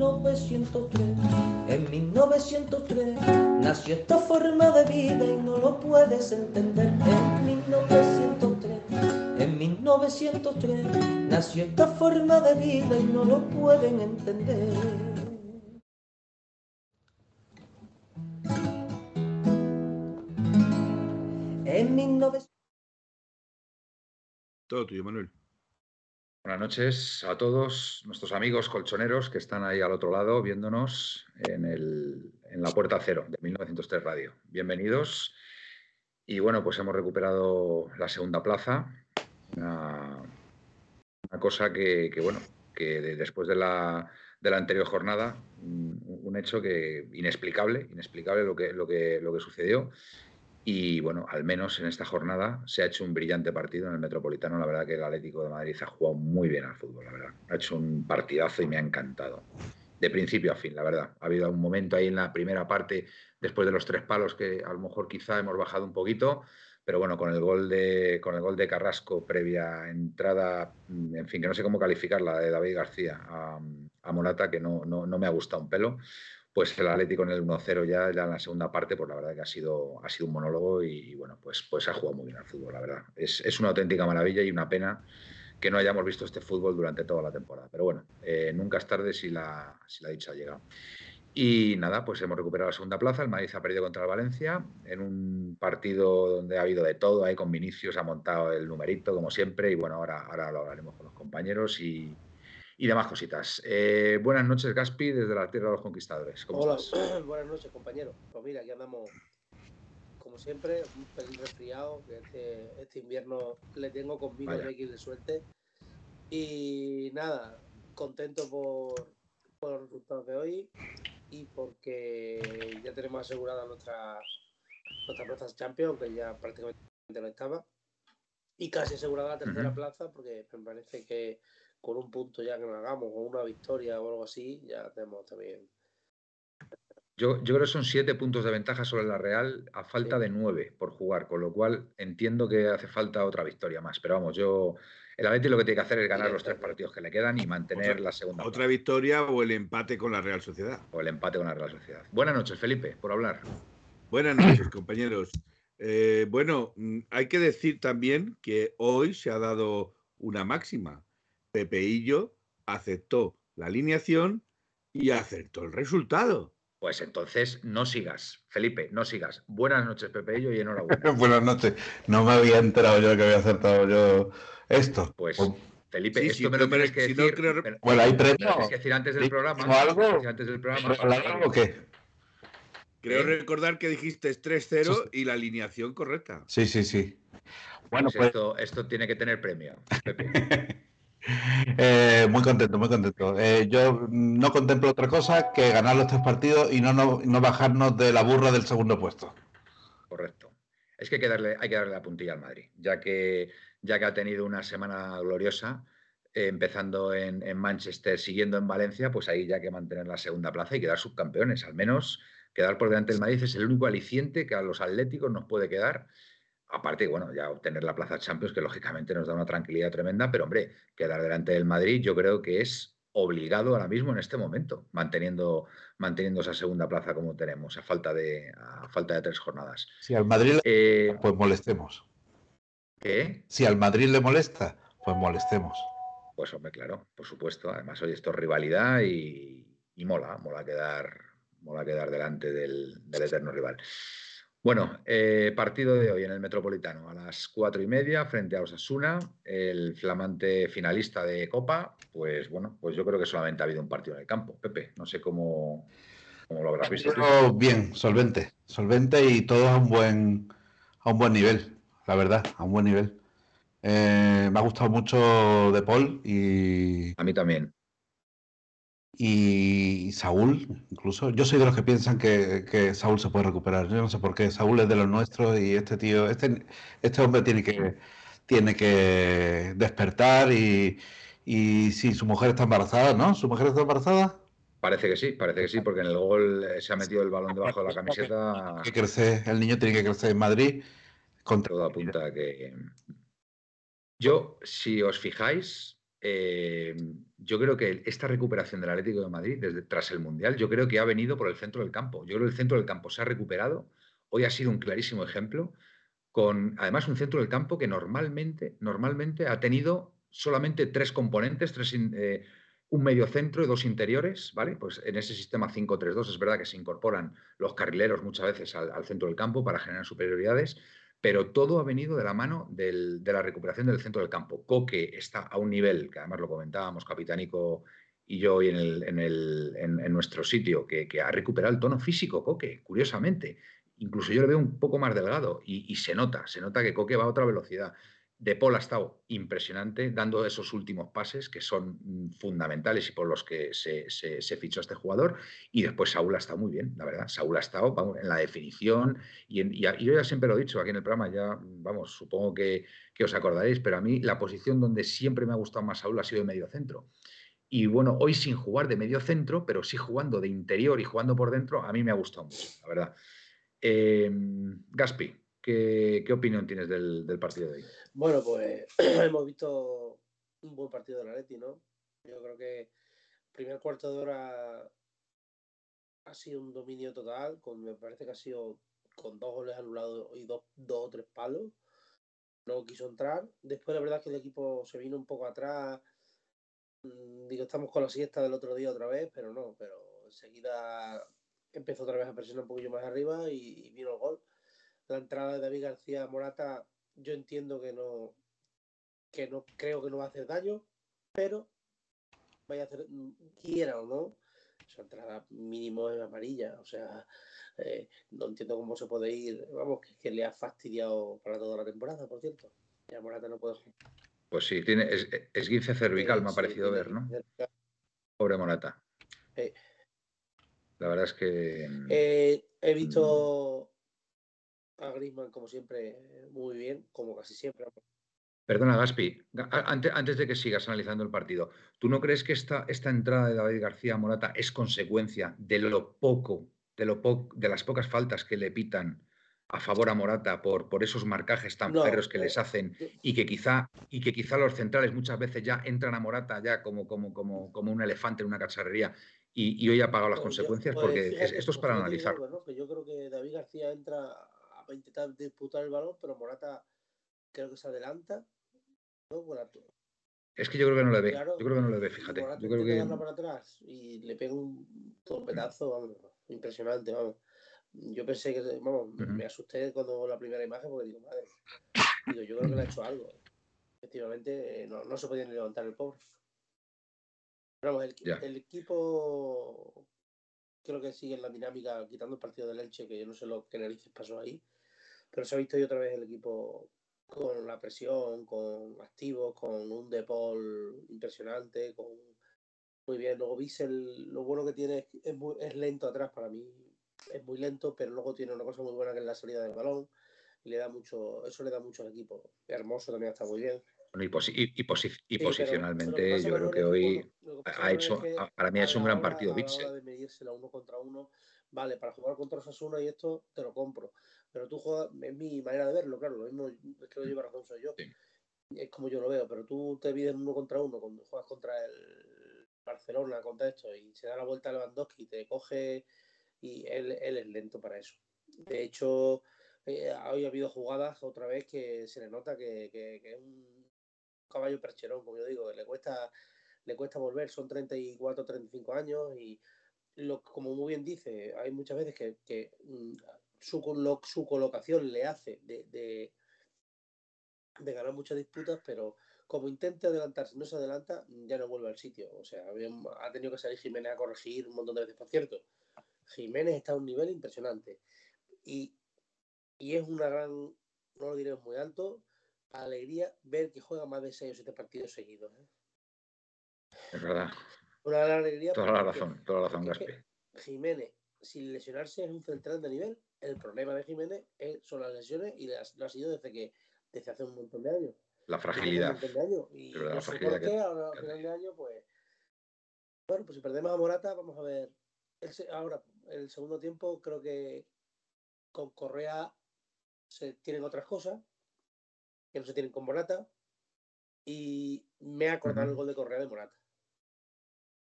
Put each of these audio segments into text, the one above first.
1903. En 1903 nació esta forma de vida y no lo puedes entender. En 1903, en 1903 nació esta forma de vida y no lo pueden entender. En 1903 Todo tuyo, Manuel. Buenas noches a todos nuestros amigos colchoneros que están ahí al otro lado viéndonos en, el- en la puerta cero de 1903 Radio. Bienvenidos. Y bueno, pues hemos recuperado la segunda plaza. Una, cosa que, bueno, que de- después de la, de la anterior jornada, un, un hecho que inexplicable, inexplicable lo que, lo que, lo que sucedió. Y bueno, al menos en esta jornada se ha hecho un brillante partido en el Metropolitano. La verdad que el Atlético de Madrid ha jugado muy bien al fútbol, la verdad. Ha hecho un partidazo y me ha encantado. De principio a fin, la verdad. Ha habido un momento ahí en la primera parte, después de los tres palos, que a lo mejor quizá hemos bajado un poquito, pero bueno, con el gol de, con el gol de Carrasco previa entrada, mm, en fin, que no sé cómo calificarla, de David García a, a Morata, que no, no, no me ha gustado un pelo pues el Atlético en el 1-0 ya, ya en la segunda parte, pues la verdad que ha sido, ha sido un monólogo y, bueno, pues, pues ha jugado muy bien al fútbol, la verdad. Es, es una auténtica maravilla y una pena que no hayamos visto este fútbol durante toda la temporada. Pero bueno, eh, nunca es tarde si la, si la dicha ha llegado. Y nada, pues hemos recuperado la segunda plaza. El Madrid ha perdido contra el Valencia en un partido donde ha habido de todo. Ahí con Vinicius ha montado el numerito, como siempre. Y bueno, ahora, ahora lo hablaremos con los compañeros y, y demás cositas. Eh, buenas noches, Gaspi, desde la Tierra de los Conquistadores. ¿Cómo Hola, estás? buenas noches, compañero. Pues mira, aquí andamos, como siempre, un pelín resfriado, que este, este invierno le tengo con vino Vaya. de suerte. Y nada, contento por, por los resultados de hoy y porque ya tenemos asegurada nuestra, nuestra plaza Champions, que ya prácticamente no estaba. Y casi asegurada la tercera Ujú. plaza, porque me parece que con un punto ya que nos hagamos, o una victoria o algo así, ya tenemos también Yo, yo creo que son siete puntos de ventaja sobre la Real a falta Sí. de nueve por jugar, con lo cual entiendo que hace falta otra victoria más. Pero vamos, yo el Atleti lo que tiene que hacer es ganar Sí, los tres partidos que le quedan y mantener Otra- la segunda Otra victoria o el empate con la Real Sociedad. o el empate con la Real Sociedad. Buenas noches, Felipe, por hablar. Buenas noches, compañeros. Eh, bueno, mm, hay que decir también que hoy se ha dado una máxima. Pepeillo aceptó la alineación y acertó el resultado. Pues entonces no sigas, Felipe, no sigas. Buenas noches, Pepeillo, y enhorabuena. Buenas noches. No me había enterado yo que había acertado yo esto. Pues, Pues, Felipe, Sí, esto sí, me lo tienes que si no decir. creo- bueno, hay premio. tienes que decir antes del programa. ¿Tengo algo? antes del programa. ¿Regalar algo o qué? Creo ¿Eh? recordar que dijiste 3-0 Sí, sí. y la alineación correcta. Sí, sí, sí. Bueno, Pues pues esto, esto tiene que tener premio, Pepe. eh, muy contento, muy contento. Eh, yo no contemplo otra cosa que ganar los tres partidos y no, no, no bajarnos de la burra del segundo puesto. Correcto. Es que hay que darle, hay que darle la puntilla al Madrid, ya que, ya que ha tenido una semana gloriosa, eh, empezando en, en Manchester, siguiendo en Valencia, pues ahí ya hay que mantener la segunda plaza y quedar subcampeones. Al menos quedar por delante del Madrid es el único aliciente que a los atléticos nos puede quedar. Aparte, bueno, ya obtener la plaza Champions, que lógicamente nos da una tranquilidad tremenda, pero hombre, quedar delante del Madrid yo creo que es obligado ahora mismo en este momento, manteniendo, manteniendo esa segunda plaza como tenemos, a falta de, a falta de tres jornadas. Si al Madrid le Eh, pues molestemos. ¿Qué? Si al Madrid le molesta, pues molestemos. Pues hombre, claro, por supuesto. Además, hoy esto es rivalidad y, y mola, mola quedar, mola quedar delante del, del eterno rival. Bueno, eh, partido de hoy en el Metropolitano a las cuatro y media frente a Osasuna, el flamante finalista de Copa. Pues bueno, pues yo creo que solamente ha habido un partido en el campo. Pepe, no sé cómo, cómo lo habrás visto. Pero bien, solvente, solvente y todo a un buen, a un buen nivel, la verdad, a un buen nivel. Eh, me ha gustado mucho De Paul y, A mí también. Y Saúl, incluso, yo soy de los que piensan que, Saúl se puede recuperar. Yo no sé por qué. Saúl es de los nuestros y este tío, este, este hombre tiene que, tiene que despertar y, y si su mujer está embarazada, ¿no? ¿Su mujer está embarazada? Parece que sí, parece que sí, porque en el gol eh, se ha metido el balón debajo de la camiseta. Que crece, el niño tiene que crecer en Madrid. Con todo apunta que. Yo, si os fijáis, eh, yo creo que esta recuperación del Atlético de Madrid desde, tras el Mundial, yo creo que ha venido por el centro del campo. Yo creo que el centro del campo se ha recuperado. Hoy ha sido un clarísimo ejemplo, con además un centro del campo que normalmente, normalmente ha tenido solamente tres componentes, tres, eh, un medio centro y dos interiores, ¿vale? Pues en ese sistema 5-3-2 es verdad que se incorporan los carrileros muchas veces al centro del campo para generar superioridades, pero todo ha venido de la mano de la recuperación del centro del campo. Coque está a un nivel, que además lo comentábamos Capitánico y yo hoy en, nuestro sitio, que, ha recuperado el tono físico, Coque, curiosamente. Incluso yo le veo un poco más delgado y, y se nota, se nota que Coque va a otra velocidad. De Paul ha estado impresionante, dando esos últimos pases que son mm, fundamentales y por los que se, fichó este jugador. Y después Saúl ha estado muy bien, la verdad. Saúl ha estado en la definición. Y, yo ya siempre lo he dicho aquí en el programa, ya, vamos, supongo que, os acordaréis, pero a mí la posición donde siempre me ha gustado más Saúl ha sido de medio centro. Y bueno, hoy sin jugar de medio centro, pero sí jugando de interior y jugando por dentro, a mí me ha gustado mucho, la verdad. Eh, Gaspi, ¿qué, opinión tienes del partido de hoy? Bueno, pues hemos visto un buen partido de la Leti, ¿no? Yo creo que el primer cuarto de hora ha sido un dominio total, me parece que ha sido con dos goles anulados y dos, dos o tres palos. No quiso entrar. Después la verdad es que el equipo se vino un poco atrás. Mm, digo, estamos con la siesta del otro día otra vez, pero no, pero enseguida empezó otra vez a presionar un poquillo más arriba y vino el gol. La entrada de David García Morata yo entiendo que no, que no creo que no va a hacer daño, pero vaya a hacer, quiera o no, su entrada mínimo es amarilla. O sea, eh, no entiendo cómo se puede ir. Vamos, que, le ha fastidiado para toda la temporada, por cierto. Ya Morata no puede jugar. Pues sí, tiene, es, esguince cervical, me ha parecido ver, ¿no? Pobre Morata. La verdad es que. Eh, he visto a Griezmann, como siempre, muy bien, como casi siempre. Perdona, Gaspi, antes, de que sigas analizando el partido, ¿tú no crees que esta, esta entrada de David García Morata es consecuencia de lo poco, de, lo de las pocas faltas que le pitan a favor a Morata por, por esos marcajes tan no, que les eh, hacen y que quizá y que quizá los centrales muchas veces ya entran a Morata ya como, como, como, como un elefante en una cacharrería y, hoy ha pagado las consecuencias pues porque esto es para analizar. yo creo que David García entra intentar disputar el balón, pero Morata creo que se adelanta. Es que yo creo que no le ve. yo creo que no le ve, fíjate. yo creo que para atrás y le pega un pedazo impresionante, vamos. Yo pensé que, vamos, me asusté cuando la primera imagen porque digo, madre, digo, yo creo que le ha hecho algo. Efectivamente, no, no se podía ni levantar el pobre. Pero el, el, equipo creo que sigue en la dinámica, quitando el partido del Elche, que yo no sé lo que narices pasó ahí. Pero se ha visto hoy otra vez el equipo con la presión, con activos, con un Depol impresionante, con muy bien. Luego Bissell, lo bueno que tiene es, es, lento atrás para mí, es muy lento, pero luego tiene una cosa muy buena que es la salida del balón. Y le da mucho, eso le da mucho al equipo. Hermoso también está muy bien. y, posicionalmente yo creo que hoy ha hecho, para mí ha hecho un gran partido Bissell. de uno contra uno, vale, para jugar contra Osasuna y esto te lo compro pero tú juegas, es mi manera de verlo, claro, lo mismo es que lo lleva razón soy yo. Es como yo lo veo, pero tú te vives uno contra uno cuando juegas contra el Barcelona, contra esto, y se da la vuelta a Lewandowski y te coge, y él, es lento para eso. De hecho, eh, hoy ha habido jugadas otra vez que se le nota que, es un caballo percherón, como yo digo, le cuesta, le cuesta volver, son 34, 35 años y lo, como muy bien dice, hay muchas veces que, que mm, su, su colocación le hace de, de, ganar muchas disputas, pero como intente adelantarse, no se adelanta, ya no vuelve al sitio. O sea, ha tenido que salir Jiménez a corregir un montón de veces. Por cierto, Jiménez está a un nivel impresionante. Y, es una gran, no lo diremos muy alto, alegría ver que juega más de 6 o 7 partidos seguidos. ¿eh? Es verdad. Una alegría. Toda la razón, toda la razón, Gaspi. Jiménez, sin lesionarse, es un central de nivel. El problema de Jiménez son las lesiones y lo ha sido desde que desde hace un montón de años. La fragilidad. Y no sé por qué, ahora a final de año, pues. Bueno, pues si perdemos a Morata, vamos a ver. ahora, el segundo tiempo, creo que con Correa se tienen otras cosas que no se tienen con Morata. Y me ha acordado el gol de Correa de Morata.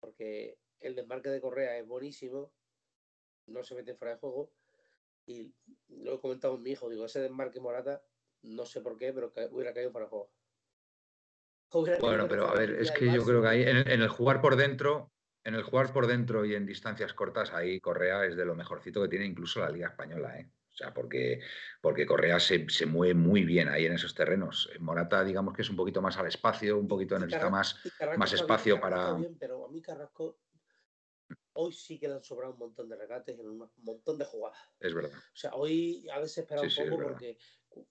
Porque el desmarque de Correa es buenísimo, no se mete fuera de juego. Y lo he comentado con mi hijo, digo, ese desmarque Morata, no sé por qué, pero hubiera caído fuera de juego. bueno, pero a ver, es que yo creo que ahí en, el jugar por dentro, en el jugar por dentro y en distancias cortas, ahí Correa es de lo mejorcito que tiene incluso la Liga Española, ¿eh? O sea, porque, porque Correa se, se, mueve muy bien ahí en esos terrenos. Morata, digamos que es un poquito más al espacio, un poquito necesita más, más espacio para. pero a mí Carrasco hoy sí que le han sobrado un montón de regates en un montón de jugadas. Es verdad. O sea, hoy ha desesperado un poco porque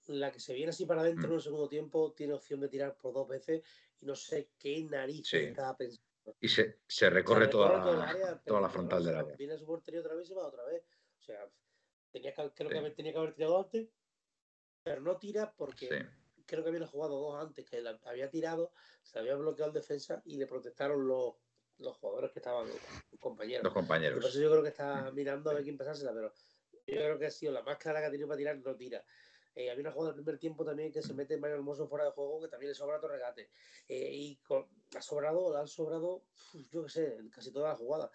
la que se viene así para adentro mm. en el segundo tiempo tiene opción de tirar por dos veces y no sé qué narices estaba pensando. Y se, se recorre, toda, toda, la frontal del área. Viene su portería otra vez y va otra vez. O sea, tenía que, creo que tenía que haber tirado antes, pero no tira porque creo que había jugado dos antes, que había tirado, se había bloqueado el defensa y le protestaron los, los jugadores que estaban, los compañeros. Los compañeros. Por eso yo creo que está mirando a ver quién pasársela, pero yo creo que ha sido la más clara que ha tenido para tirar, no tira. Eh, había una jugada del primer tiempo también que se mete Mario Hermoso fuera de juego, que también le sobra otro regate. Eh, y ha sobrado, ha sobrado, yo qué sé, casi toda la jugada.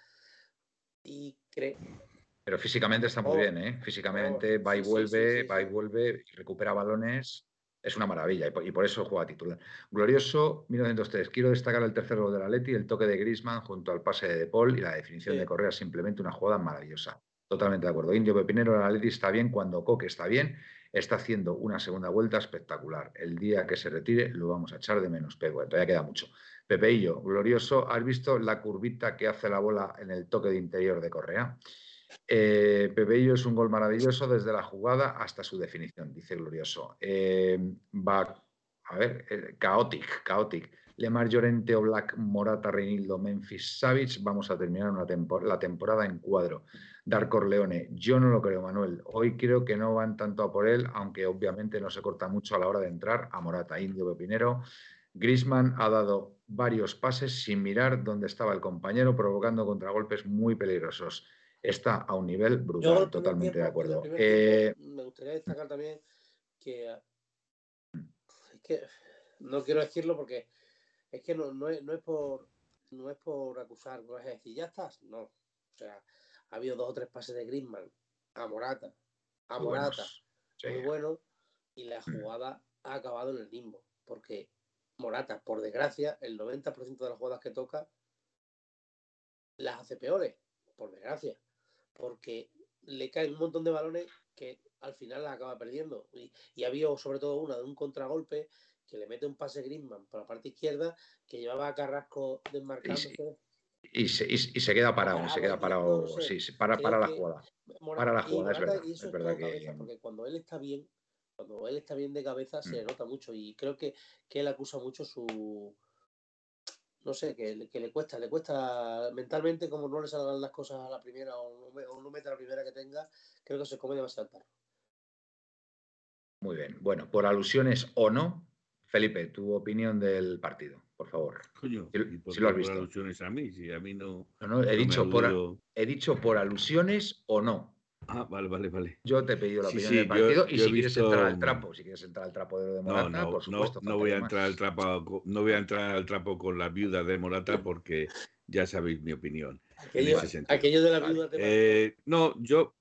Y creo pero físicamente está muy oh, bien, ¿eh? Físicamente oh, va y vuelve, va y vuelve, recupera balones. Es una maravilla y por, eso juega titular. Glorioso 1903. Quiero destacar el tercer gol de la Leti, el toque de Grisman junto al pase de De Paul y la definición de Correa. Simplemente una jugada maravillosa. Totalmente de acuerdo. Indio Pepinero, la Leti está bien cuando Coque está bien. Está haciendo una segunda vuelta espectacular. El día que se retire lo vamos a echar de menos, pero todavía queda mucho. Pepeillo, glorioso. ¿Has visto la curvita que hace la bola en el toque de interior de Correa? Eh, Pepello es un gol maravilloso desde la jugada hasta su definición, dice Glorioso. Eh, va, a ver, eh, Chaotic, Chaotic. Lemar Llorente, Black, Morata, Reinildo, Memphis, Savage. Vamos a terminar la temporada en cuadro. Dar Corleone, yo no lo creo, Manuel. Hoy creo que no van tanto a por él, aunque obviamente no se corta mucho a la hora de entrar. A Morata, Indio, Pepinero. Grisman ha dado varios pases sin mirar dónde estaba el compañero, provocando contragolpes muy peligrosos está a un nivel brutal, totalmente de acuerdo. Eh, me gustaría destacar también que es que no quiero decirlo porque es que no, no, es, no es por no es por acusar, no es decir, ya estás, no. O sea, ha habido dos o tres pases de Griezmann a Morata, a Morata, muy bueno, y la mm. jugada ha acabado en el limbo, porque Morata, por desgracia, el 90% de las jugadas que toca las hace peores, por desgracia porque le caen un montón de balones que al final las acaba perdiendo. Y, y había sobre todo una de un contragolpe que le mete un pase Griezmann por la parte izquierda que llevaba a Carrasco desmarcando. Y se, y, se, queda parado, se queda parado, sí, para, para la jugada. para la jugada, es verdad. Es verdad que... porque cuando él está bien, cuando él está bien de cabeza, se mm. nota mucho. Y creo que, que él acusa mucho su, no sé, que, le cuesta, le cuesta mentalmente, como no le salgan las cosas a la primera o no, mete a la primera que tenga, creo que se come demasiado tarde. Muy bien. Bueno, por alusiones o no, Felipe, tu opinión del partido, por favor. Coño, si, lo has visto. Por alusiones a mí, si a mí no. No, he, dicho por, he dicho por alusiones o no. Ah, vale, vale, vale. Yo te he pedido la opinión del partido y si quieres entrar al trapo, si quieres entrar al trapo de Morata, no, por supuesto. No, voy a entrar al trapo, no voy a entrar al trapo con la viuda de Morata porque ya sabéis mi opinión. Aquello, de la viuda de eh, No, yo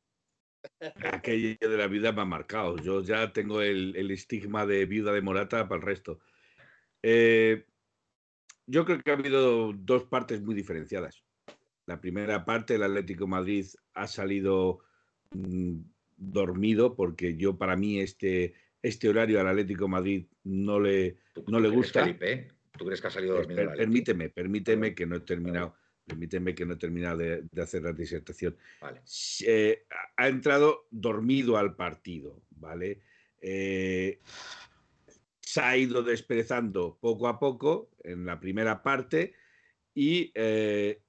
aquello de la viuda me ha marcado. Yo ya tengo el, estigma de viuda de Morata para el resto. Eh, yo creo que ha habido dos partes muy diferenciadas. La primera parte, el Atlético Madrid ha salido Mm, dormido porque yo para mí este, este horario al Atlético Madrid no le, no le gusta. Felipe? ¿Tú crees que ha salido dormido? permíteme, permíteme que no he terminado. Permíteme que no he terminado de, hacer la disertación. Eh, ha entrado dormido al partido, ¿vale? Eh, se ha ido desperezando poco a poco en la primera parte y, eh,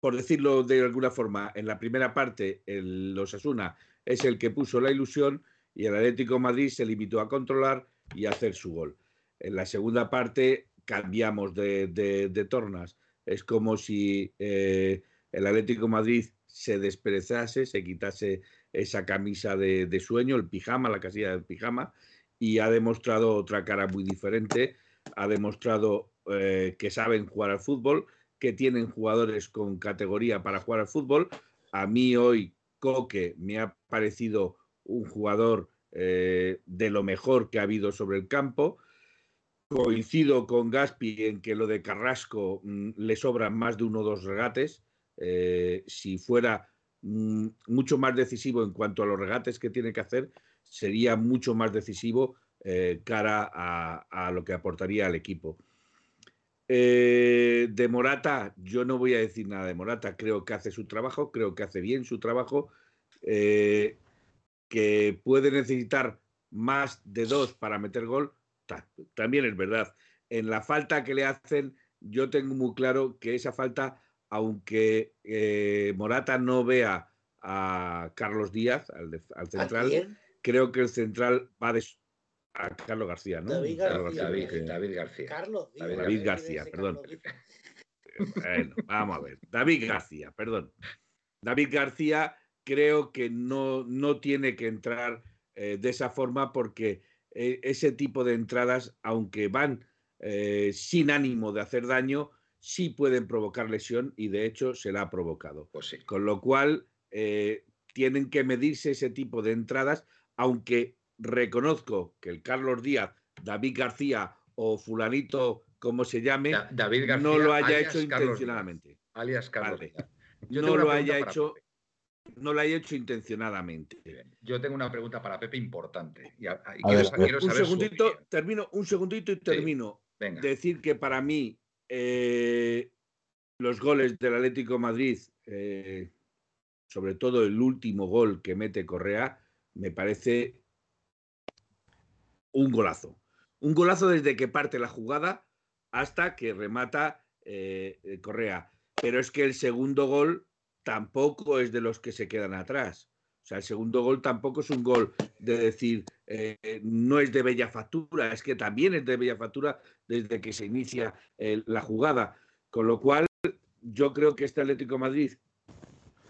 por decirlo de alguna forma, en la primera parte el Osasuna es el que puso la ilusión y el Atlético de Madrid se limitó a controlar y a hacer su gol. En la segunda parte cambiamos de, tornas. Es como si eh, el Atlético Madrid se desperezase, se quitase esa camisa de, sueño, el pijama, la casilla del pijama, y ha demostrado otra cara muy diferente. Ha demostrado eh, que saben jugar al fútbol, que tienen jugadores con categoría para jugar al fútbol. A mí hoy Coque me ha parecido un jugador eh, de lo mejor que ha habido sobre el campo. Coincido con Gaspi en que lo de Carrasco mm, le sobran más de uno o dos regates. Eh, si fuera mm, mucho más decisivo en cuanto a los regates que tiene que hacer, sería mucho más decisivo eh, cara a, lo que aportaría al equipo. de Morata, yo no voy a decir nada de Morata, creo que hace su trabajo, creo que hace bien su trabajo que puede necesitar más de dos para meter gol, también es verdad. En la falta que le hacen, yo tengo muy claro que esa falta, aunque eh, Morata no vea a Carlos Díaz, al, central, creo que el central va a Carlos García, ¿no? David García. David, García. Carlos Díaz. David, García, perdón. Bueno, vamos a ver. David García, perdón. David García creo que no, no tiene que entrar eh, de esa forma porque eh, ese tipo de entradas, aunque van eh, sin ánimo de hacer daño, sí pueden provocar lesión y de hecho se la ha provocado. Pues Con lo cual, tienen que medirse ese tipo de entradas, aunque reconozco que el Carlos Díaz, David García o fulanito, como se llame, David García, no lo haya hecho intencionadamente. alias Carlos no lo haya hecho no lo haya hecho intencionadamente. Yo tengo una pregunta para Pepe importante. un segundito, termino, un segundito y termino. Decir que para mí eh, los goles del Atlético Madrid, eh, sobre todo el último gol que mete Correa, me parece un golazo. Un golazo desde que parte la jugada hasta que remata eh, Correa. Pero es que el segundo gol tampoco es de los que se quedan atrás. O sea, el segundo gol tampoco es un gol de decir, eh, no es de bella factura, es que también es de bella factura desde que se inicia eh, la jugada. Con lo cual, yo creo que este Atlético Madrid,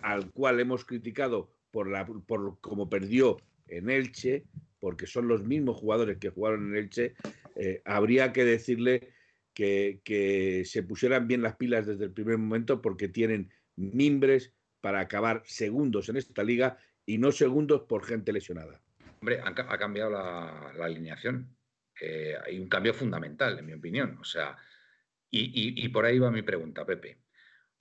al cual hemos criticado por, la, por cómo perdió en Elche, porque son los mismos jugadores que jugaron en Elche, eh, habría que decirle que, que se pusieran bien las pilas desde el primer momento porque tienen mimbres para acabar segundos en esta liga y no segundos por gente lesionada. Hombre, ha, cambiado la, alineación. Eh, hay un cambio fundamental, en mi opinión. O sea, y, por ahí va mi pregunta, Pepe.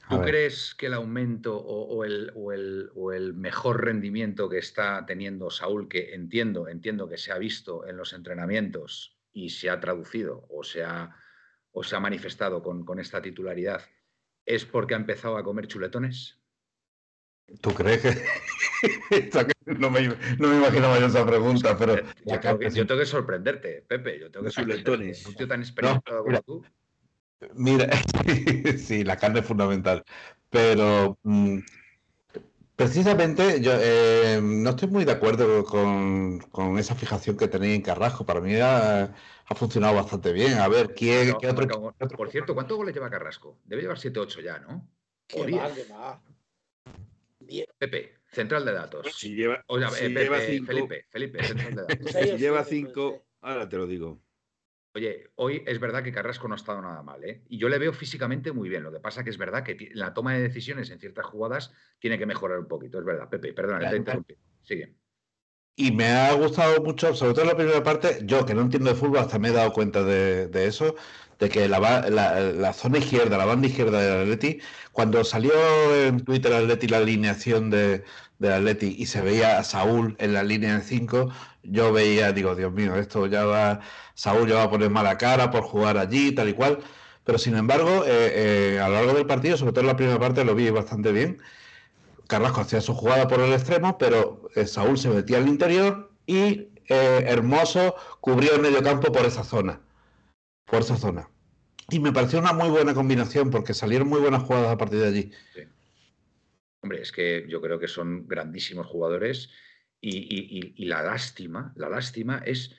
¿Tú crees que el aumento o, el, o, el, mejor rendimiento que está teniendo Saúl, que entiendo, entiendo que se ha visto en los entrenamientos y se ha traducido o se ha, o se ha manifestado con, con esta titularidad, es porque ha empezado a comer chuletones? ¿Tú crees que.? no, me, no me imaginaba yo esa pregunta, pero. Yo tengo, que, yo tengo que sorprenderte, Pepe. Yo tengo que chuletones. Un tío tan experimentado como tú. Mira, sí, la carne es fundamental. Pero mm, precisamente yo eh, no estoy muy de acuerdo con, con, esa fijación que tenéis en Carrasco. Para mí ha, ha funcionado bastante bien. A ver, ¿quién, ¿qué otro, Por cierto, ¿cuántos goles lleva Carrasco? Debe llevar 7-8 ya, ¿no? Qué mal, qué mal. Pepe, central de datos. Si lleva, o sea, si Pepe, lleva cinco, Felipe, Felipe, central de datos. si lleva 5, ahora te lo digo. Oye, hoy es verdad que Carrasco no ha estado nada mal, ¿eh? Y yo le veo físicamente muy bien. Lo que pasa que es verdad que la toma de decisiones en ciertas jugadas tiene que mejorar un poquito. Es verdad, Pepe, perdona, claro, te he interrumpido. Sigue. Y me ha gustado mucho, sobre todo en la primera parte, yo que no entiendo de fútbol, hasta me he dado cuenta de, eso, de que la, la, zona izquierda, la banda izquierda del Atleti, cuando salió en Twitter Atleti la alineación de, del Atleti y se veía a Saúl en la línea de 5, yo veía, digo, Dios mío, esto ya va, Saúl ya va a poner mala cara por jugar allí, tal y cual. Pero sin embargo, eh, eh, a lo largo del partido, sobre todo en la primera parte, lo vi bastante bien. Carrasco hacía su jugada por el extremo, pero eh, Saúl se metía al interior y Hermoso cubrió el medio campo por esa zona. Por esa zona. Y me pareció una muy buena combinación porque salieron muy buenas jugadas a partir de allí. Hombre, es que yo creo que son grandísimos jugadores y, la lástima, la lástima es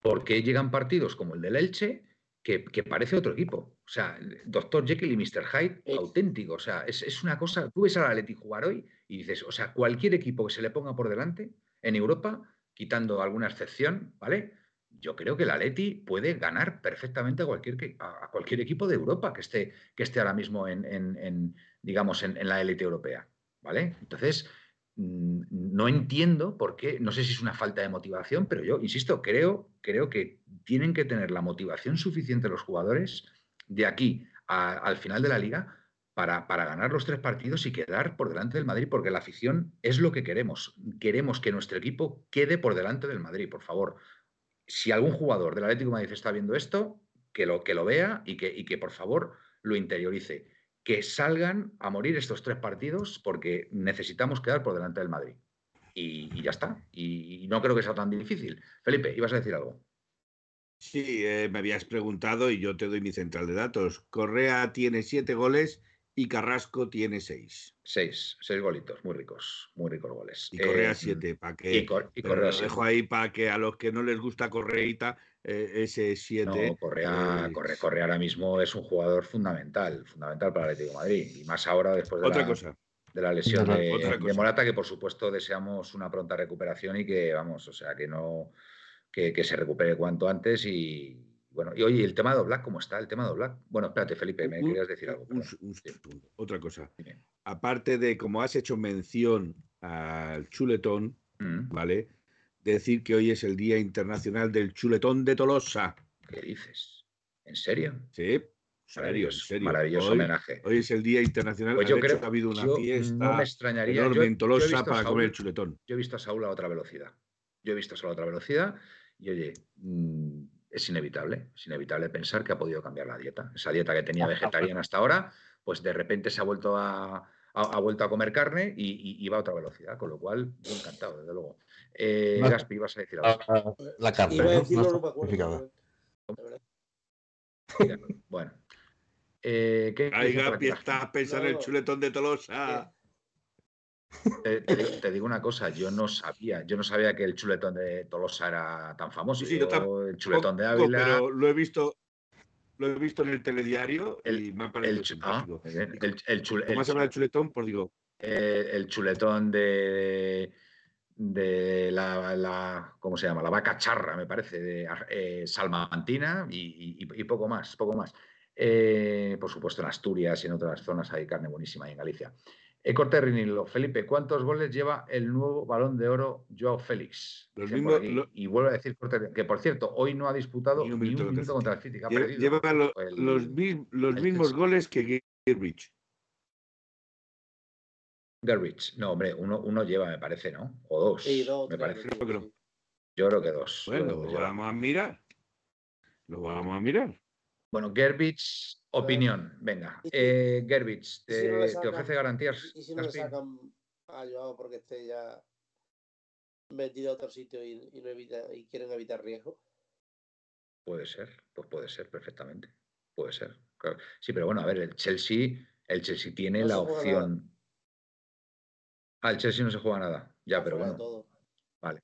porque llegan partidos como el del Elche que, parece otro equipo. O sea, Doctor Jekyll y Mr. Hyde, auténtico. O sea, es, una cosa. Tú ves al Atleti jugar hoy y dices, o sea, cualquier equipo que se le ponga por delante en Europa, quitando alguna excepción, ¿vale? Yo creo que el Atleti puede ganar perfectamente a cualquier, equipo de Europa que esté, que esté ahora mismo en, la élite europea. Entonces, mm, no entiendo por qué, no sé si es una falta de motivación, pero yo, insisto, creo, que tienen que tener la motivación suficiente los jugadores de aquí al final de la liga para, ganar los tres partidos y quedar por delante del Madrid, porque la afición es lo que queremos. Queremos que nuestro equipo quede por delante del Madrid, por favor. Si algún jugador del Atlético de Madrid está viendo esto, que lo, que lo vea y que, y que por favor lo interiorice. Que salgan a morir estos tres partidos porque necesitamos quedar por delante del Madrid. Y, ya está. y no creo que sea tan difícil. Felipe, ibas a decir algo. Sí, eh, me habías preguntado y yo te doy mi central de datos. Correa tiene siete goles y Carrasco tiene seis. Seis, seis golitos, muy ricos, muy ricos goles. Y Correa eh, siete, para que. Y, Correa lo dejo ahí para que a los que no les gusta Correita, eh, ese siete. No, Correa, Correa, ahora mismo es un jugador fundamental, fundamental para el Atlético de Madrid. Y más ahora después de Otra cosa de la lesión de, de, Morata, que por supuesto deseamos una pronta recuperación y que, vamos, o sea, que no, que, se recupere cuanto antes y, bueno, y oye, ¿el tema de Oblak cómo está? ¿El tema de Oblak? Bueno, espérate, Felipe, me querías decir algo. Un, Otra cosa. Aparte de, como has hecho mención al chuletón, mm. ¿vale? Decir que hoy es el Día Internacional del Chuletón de Tolosa. ¿Qué dices? ¿En serio? Sí. Maravilloso, maravilloso homenaje. Hoy es el Día Internacional. Pues yo creo que ha habido una fiesta no me extrañaría. enorme en Tolosa para comer el chuletón. Yo he visto a Saúl a otra velocidad. Yo he visto a Saúl a otra velocidad y oye, mm, es inevitable, es inevitable pensar que ha podido cambiar la dieta. Esa dieta que tenía vegetariana hasta ahora, pues de repente se ha vuelto a, ha, vuelto a comer carne y, va a otra velocidad, con lo cual, yo encantado, desde luego. Eh, Gaspi, ibas a decir algo. La carne. Bueno. Eh, ¿qué, Ay, Gaspi, estás pensando en el chuletón de Tolosa. Te, digo, una cosa, yo no sabía, yo no sabía que el chuletón de Tolosa era tan famoso. Sí, el chuletón de Ávila. Pero lo he visto, lo he visto en el telediario y me ha parecido ah, el, el, ¿Cómo se llama el chuletón? Por digo. El chuletón de de la, ¿cómo se llama? La vaca charra, me parece, de eh, salmantina y, poco más, poco más. Eh, por supuesto en Asturias y en otras zonas hay carne buenísima y en Galicia. Eh, corte Rinilo. Felipe, ¿cuántos goles lleva el nuevo balón de oro Joao Félix? Y vuelve a decir Corte que por cierto, hoy no ha disputado ni un minuto, contra el City. Lleva, los, mismos goles que Gerrich. Gerrich, no, hombre, uno, lleva, me parece, ¿no? O dos. Sí, dos me parece. Creo. Yo creo que dos. Bueno, lo vamos a mirar. Lo vamos a mirar. Bueno, Gerbich Opinión, venga. Eh, Gerbich, te, ofrece garantías. ¿Y si no le sacan a Joao porque esté ya metido a otro sitio y, no evita, y quieren evitar riesgo? Puede ser, pues puede ser perfectamente. Puede ser. Sí, pero bueno, a ver, el Chelsea, el Chelsea tiene la opción. Ah, el Chelsea no se juega nada. Ya, pero bueno. Vale.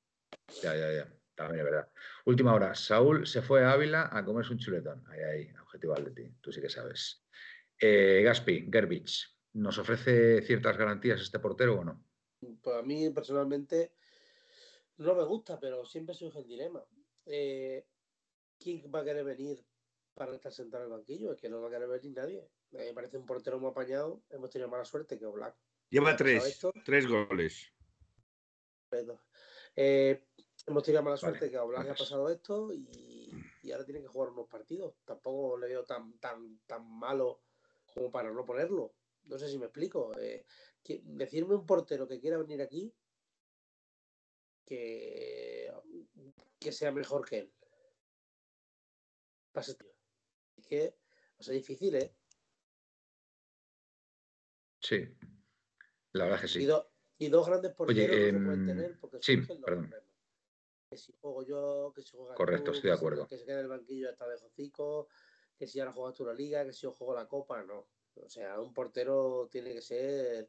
Ya, ya, ya. También es verdad. Última hora. Saúl se fue a Ávila a comerse un chuletón. Ahí, ahí, objetivo ti. Tú sí que sabes. Eh, Gaspi, Gerbich, ¿nos ofrece ciertas garantías este portero o no? Pues a mí personalmente no me gusta, pero siempre surge el dilema. Eh, ¿Quién va a querer venir para estar sentado en el banquillo? Es que no va a querer venir nadie. Me parece un portero muy apañado. Hemos tenido mala suerte que Black. Lleva tres, tres goles. Eh, hemos tenido mala suerte que a Oblak ha pasado esto y, ahora tiene que jugar unos partidos. Tampoco le veo tan, tan, tan malo como para no ponerlo. No sé si me explico. Eh, decirme un portero que quiera venir aquí que, que sea mejor que él. Es que va a ser difícil, ¿eh? Sí, la verdad que sí. Y, dos grandes porteros que se pueden em, tener porque sí, perdón que si juego yo, que si juega Correcto, estoy de acuerdo. Que se quede en el banquillo hasta de hocico, que si ahora juegas tú la liga, que si yo juego la copa, no. O sea, un portero tiene que ser,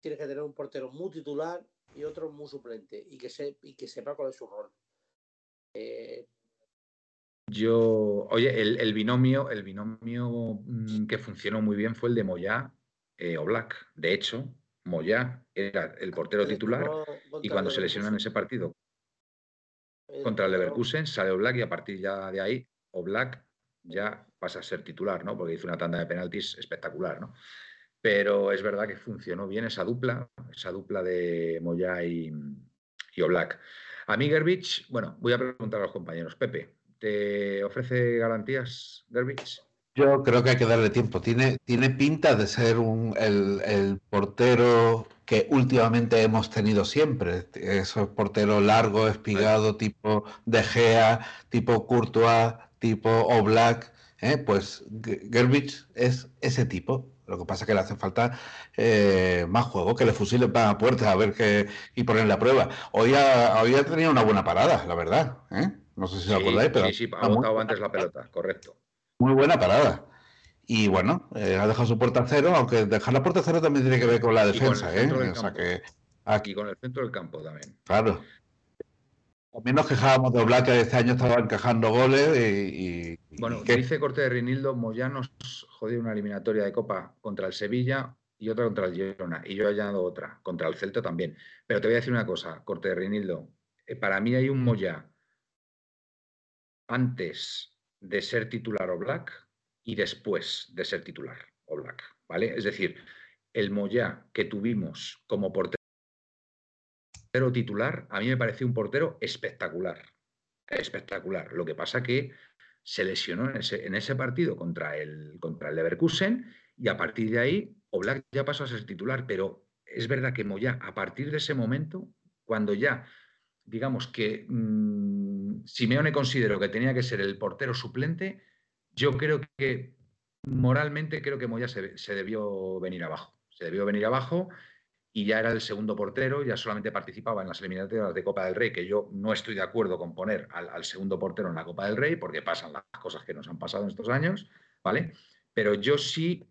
tienes que tener un portero muy titular y otro muy suplente y que, se, y que sepa cuál es su rol. Eh, yo, oye, el, binomio, el binomio mm, que funcionó muy bien fue el de Moyá eh, o Black. De hecho, Moyá era el portero titular y cuando se lesionó en ese partido contra el Leverkusen sale Black y a partir ya de ahí Black ya pasa a ser titular, ¿no? Porque hizo una tanda de penaltis espectacular, ¿no? Pero es verdad que funcionó bien esa dupla, esa dupla de Moya y, y Oblak. A mí Gerbich, bueno, voy a preguntar a los compañeros. Pepe, ¿te ofrece garantías Gerbich? Yo creo que hay que darle tiempo. Tiene, tiene pinta de ser un, el, portero que últimamente hemos tenido siempre. Esos porteros largos, espigado, tipo De Gea, tipo Courtois, tipo Oblak. ¿eh? Pues Gerbich es ese tipo. Lo que pasa es que le hace falta eh, más juego, que le fusilen para la puerta a ver qué y ponerle a prueba. Hoy ha, hoy ha tenido una buena parada, la verdad. ¿eh? No sé si os acordáis, pero. Sí, sí, ha botado antes la pelota, correcto. Muy buena parada. Y bueno, eh, ha dejado su puerta cero, aunque dejar la puerta cero también tiene que ver con la defensa. ¿eh? O sea que aquí... Y con el centro del campo también. Claro. También nos quejábamos de Oblak que este año estaba encajando goles y... bueno, dice Corte de Rinildo, Moyanos jodió una eliminatoria de Copa contra el Sevilla y otra contra el Girona. Y yo he añadido otra, contra el Celta también. Pero te voy a decir una cosa, Corte de Rinildo. Eh, para mí hay un Moya antes de ser titular o Black y después de ser titular o Black, ¿vale? Es decir, el Moya que tuvimos como portero titular, a mí me pareció un portero espectacular, espectacular. Lo que pasa que se lesionó en ese, partido contra el, contra el Leverkusen y a partir de ahí Oblak ya pasó a ser titular, pero es verdad que Moya a partir de ese momento, cuando ya digamos que mm, Simeone consideró que tenía que ser el portero suplente, yo creo que moralmente creo que Moya se, debió venir abajo. Se debió venir abajo y ya era el segundo portero, ya solamente participaba en las eliminatorias de Copa del Rey, que yo no estoy de acuerdo con poner al, segundo portero en la Copa del Rey, porque pasan las cosas que nos han pasado en estos años, ¿vale? Pero yo sí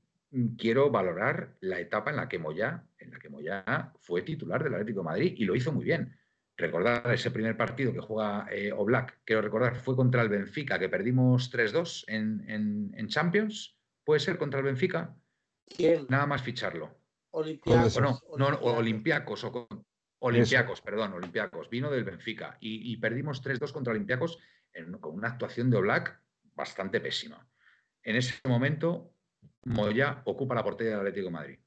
quiero valorar la etapa en la que Moya, en la que Moya fue titular del Atlético de Madrid y lo hizo muy bien recordar ese primer partido que juega eh, Oblak, quiero recordar, fue contra el Benfica, que perdimos 3-2 en, Champions. ¿Puede ser contra el Benfica? ¿Quién? Nada más ficharlo. Olimpiacos. no, no, Olimpiacos. O Olimpiacos, perdón, Olimpiacos. Vino del Benfica y, perdimos 3-2 contra Olimpiacos con una actuación de Oblak bastante pésima. En ese momento, Moya ocupa la portería del Atlético de Madrid.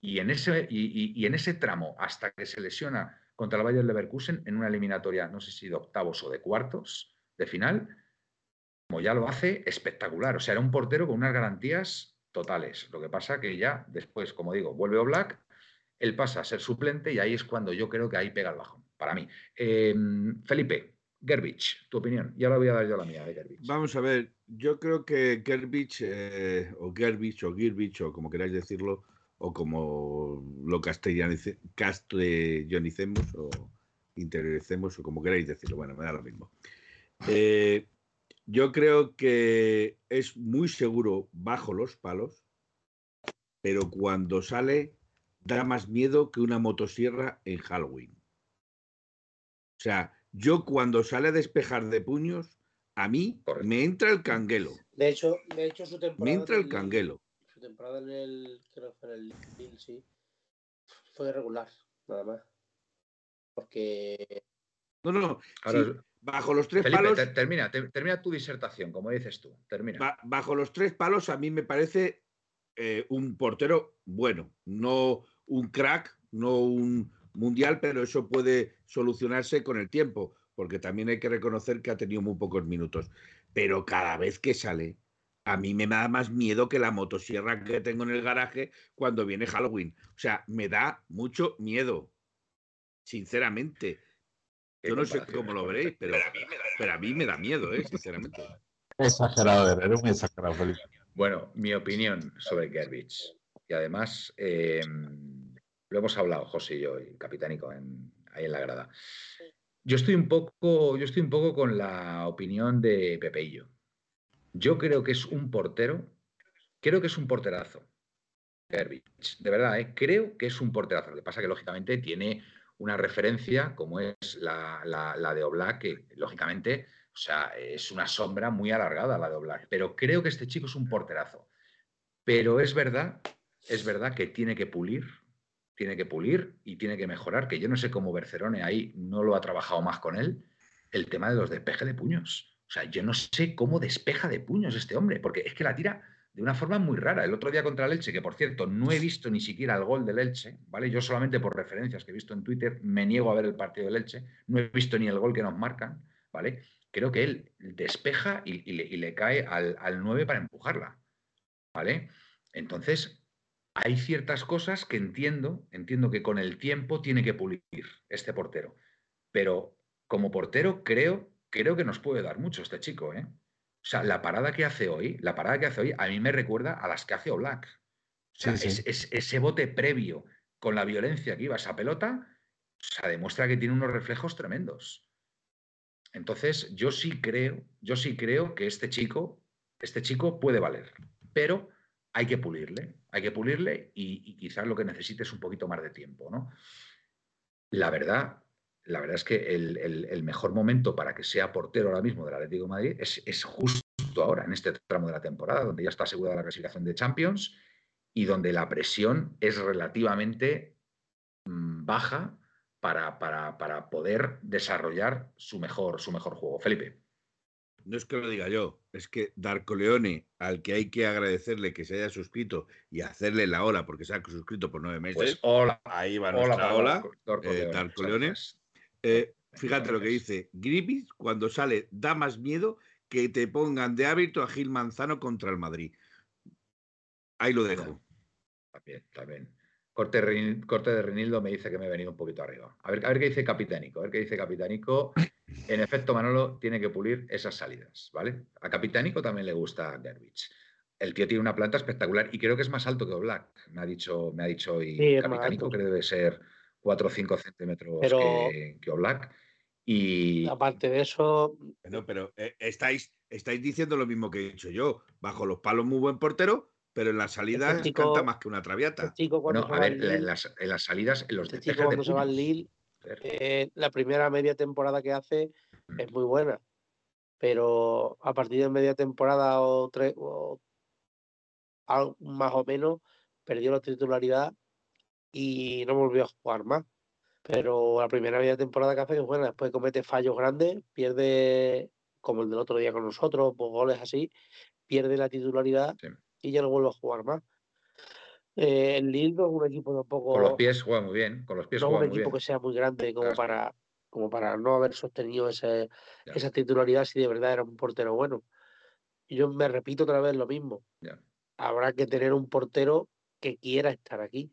Y en, ese, y en ese tramo, hasta que se lesiona contra el Bayern Leverkusen en una eliminatoria, no sé si de octavos o de cuartos de final, como ya lo hace, espectacular. O sea, era un portero con unas garantías totales. Lo que pasa que ya después, como digo, vuelve Black, él pasa a ser suplente y ahí es cuando yo creo que ahí pega el bajón, para mí. Em, Felipe, Gerbich, tu opinión. Ya la voy a dar yo la mía de Gerbich. Vamos a ver, yo creo que Gerbich, eh, o Gerbich, o Girbich, o como queráis decirlo, o como lo castellanicemos o interioricemos o como queráis decirlo, bueno, me da lo mismo. Eh, yo creo que es muy seguro bajo los palos, pero cuando sale da más miedo que una motosierra en Halloween. O sea, yo cuando sale a despejar de puños, a mí me entra el canguelo. De hecho, de hecho su temporada. Me entra el canguelo temporada en el, creo que en el Lille, sí, fue regular, nada más. Porque. No, no, bajo los tres palos. termina, termina tu disertación, como dices tú. Termina. bajo los tres palos, a mí me parece eh, un portero bueno, no un crack, no un mundial, pero eso puede solucionarse con el tiempo, porque también hay que reconocer que ha tenido muy pocos minutos. Pero cada vez que sale, a mí me da más miedo que la motosierra que tengo en el garaje cuando viene Halloween. O sea, me da mucho miedo, sinceramente. Yo no sé cómo lo veréis, pero, a mí me da miedo, ¿eh? sinceramente. Exagerado, eres muy exagerado, Felipe. Bueno, mi opinión sobre Gerbich. Y además, em, lo hemos hablado José y yo, y Capitánico, ahí en la grada. Yo estoy un poco, yo estoy un poco con la opinión de Pepeillo Yo creo que es un portero, creo que es un porterazo. De verdad, ¿eh? creo que es un porterazo. Lo que pasa que, lógicamente, tiene una referencia como es la, la, de Oblak, que, lógicamente, o sea, es una sombra muy alargada la de Oblak. Pero creo que este chico es un porterazo. Pero es verdad, es verdad que tiene que pulir, tiene que pulir y tiene que mejorar, que yo no sé cómo Bercerone ahí no lo ha trabajado más con él, el tema de los despejes de puños. O sea, yo no sé cómo despeja de puños este hombre, porque es que la tira de una forma muy rara. El otro día contra el Elche, que por cierto no he visto ni siquiera el gol del Elche, ¿vale? Yo solamente por referencias que he visto en Twitter me niego a ver el partido del Elche, no he visto ni el gol que nos marcan, ¿vale? Creo que él despeja y, le, cae al, al 9 para empujarla, ¿vale? Entonces, hay ciertas cosas que entiendo, entiendo que con el tiempo tiene que pulir este portero. Pero como portero creo, creo que nos puede dar mucho este chico, ¿eh? O sea, la parada que hace hoy, la parada que hace hoy, a mí me recuerda a las que hace Oblak. O sea, Es, ese bote previo con la violencia que iba esa pelota, o sea, demuestra que tiene unos reflejos tremendos. Entonces, yo sí creo, yo sí creo que este chico, este chico puede valer. Pero hay que pulirle, hay que pulirle y, quizás lo que necesite es un poquito más de tiempo, ¿no? La verdad, la verdad es que el, mejor momento para que sea portero ahora mismo del Atlético de Madrid es, justo ahora, en este tramo de la temporada, donde ya está asegurada la clasificación de Champions y donde la presión es relativamente mm, baja para, para, poder desarrollar su mejor, su mejor juego. Felipe no es que lo diga yo, es que Darko Leone, al que hay que agradecerle que se haya suscrito y hacerle la hora porque se ha suscrito por nueve meses. Pues hola. Ahí va nuestra hola, eh, Darko Leone. Eh, fíjate lo que dice. Griffith, cuando sale, da más miedo que te pongan de hábito a Gil Manzano contra el Madrid. Ahí lo dejo. Está bien. Corte, de Renildo me dice que me he venido un poquito arriba. A ver, a ver qué dice Capitánico. A ver qué dice Capitánico. En efecto, Manolo tiene que pulir esas salidas, ¿vale? A Capitánico también le gusta Gerbich. El tío tiene una planta espectacular y creo que es más alto que Oblak. Me ha dicho, me ha dicho hoy Capitánico que debe ser 4 o 5 centímetros que, que Oblak. Y aparte de eso. No, pero eh, estáis, estáis diciendo lo mismo que he dicho yo. Bajo los palos, muy buen portero, pero en las salidas canta más que una traviata. a ver, en, las, salidas, en los este cuando se va al Lille, eh, la primera media temporada que hace mm. es muy buena. Pero a partir de media temporada o tres, o más o menos, perdió la titularidad y no volvió a jugar más. Pero la primera media temporada que hace es buena, después comete fallos grandes, pierde, como el del otro día con nosotros, pues goles así, pierde la titularidad y ya no vuelve a jugar más. Eh, el Lille es un equipo tampoco. Con los pies juega muy bien. Con los pies no es un equipo que sea muy grande como para como para no haber sostenido ese, esa titularidad si de verdad era un portero bueno. Y yo me repito otra vez lo mismo. Habrá que tener un portero que quiera estar aquí.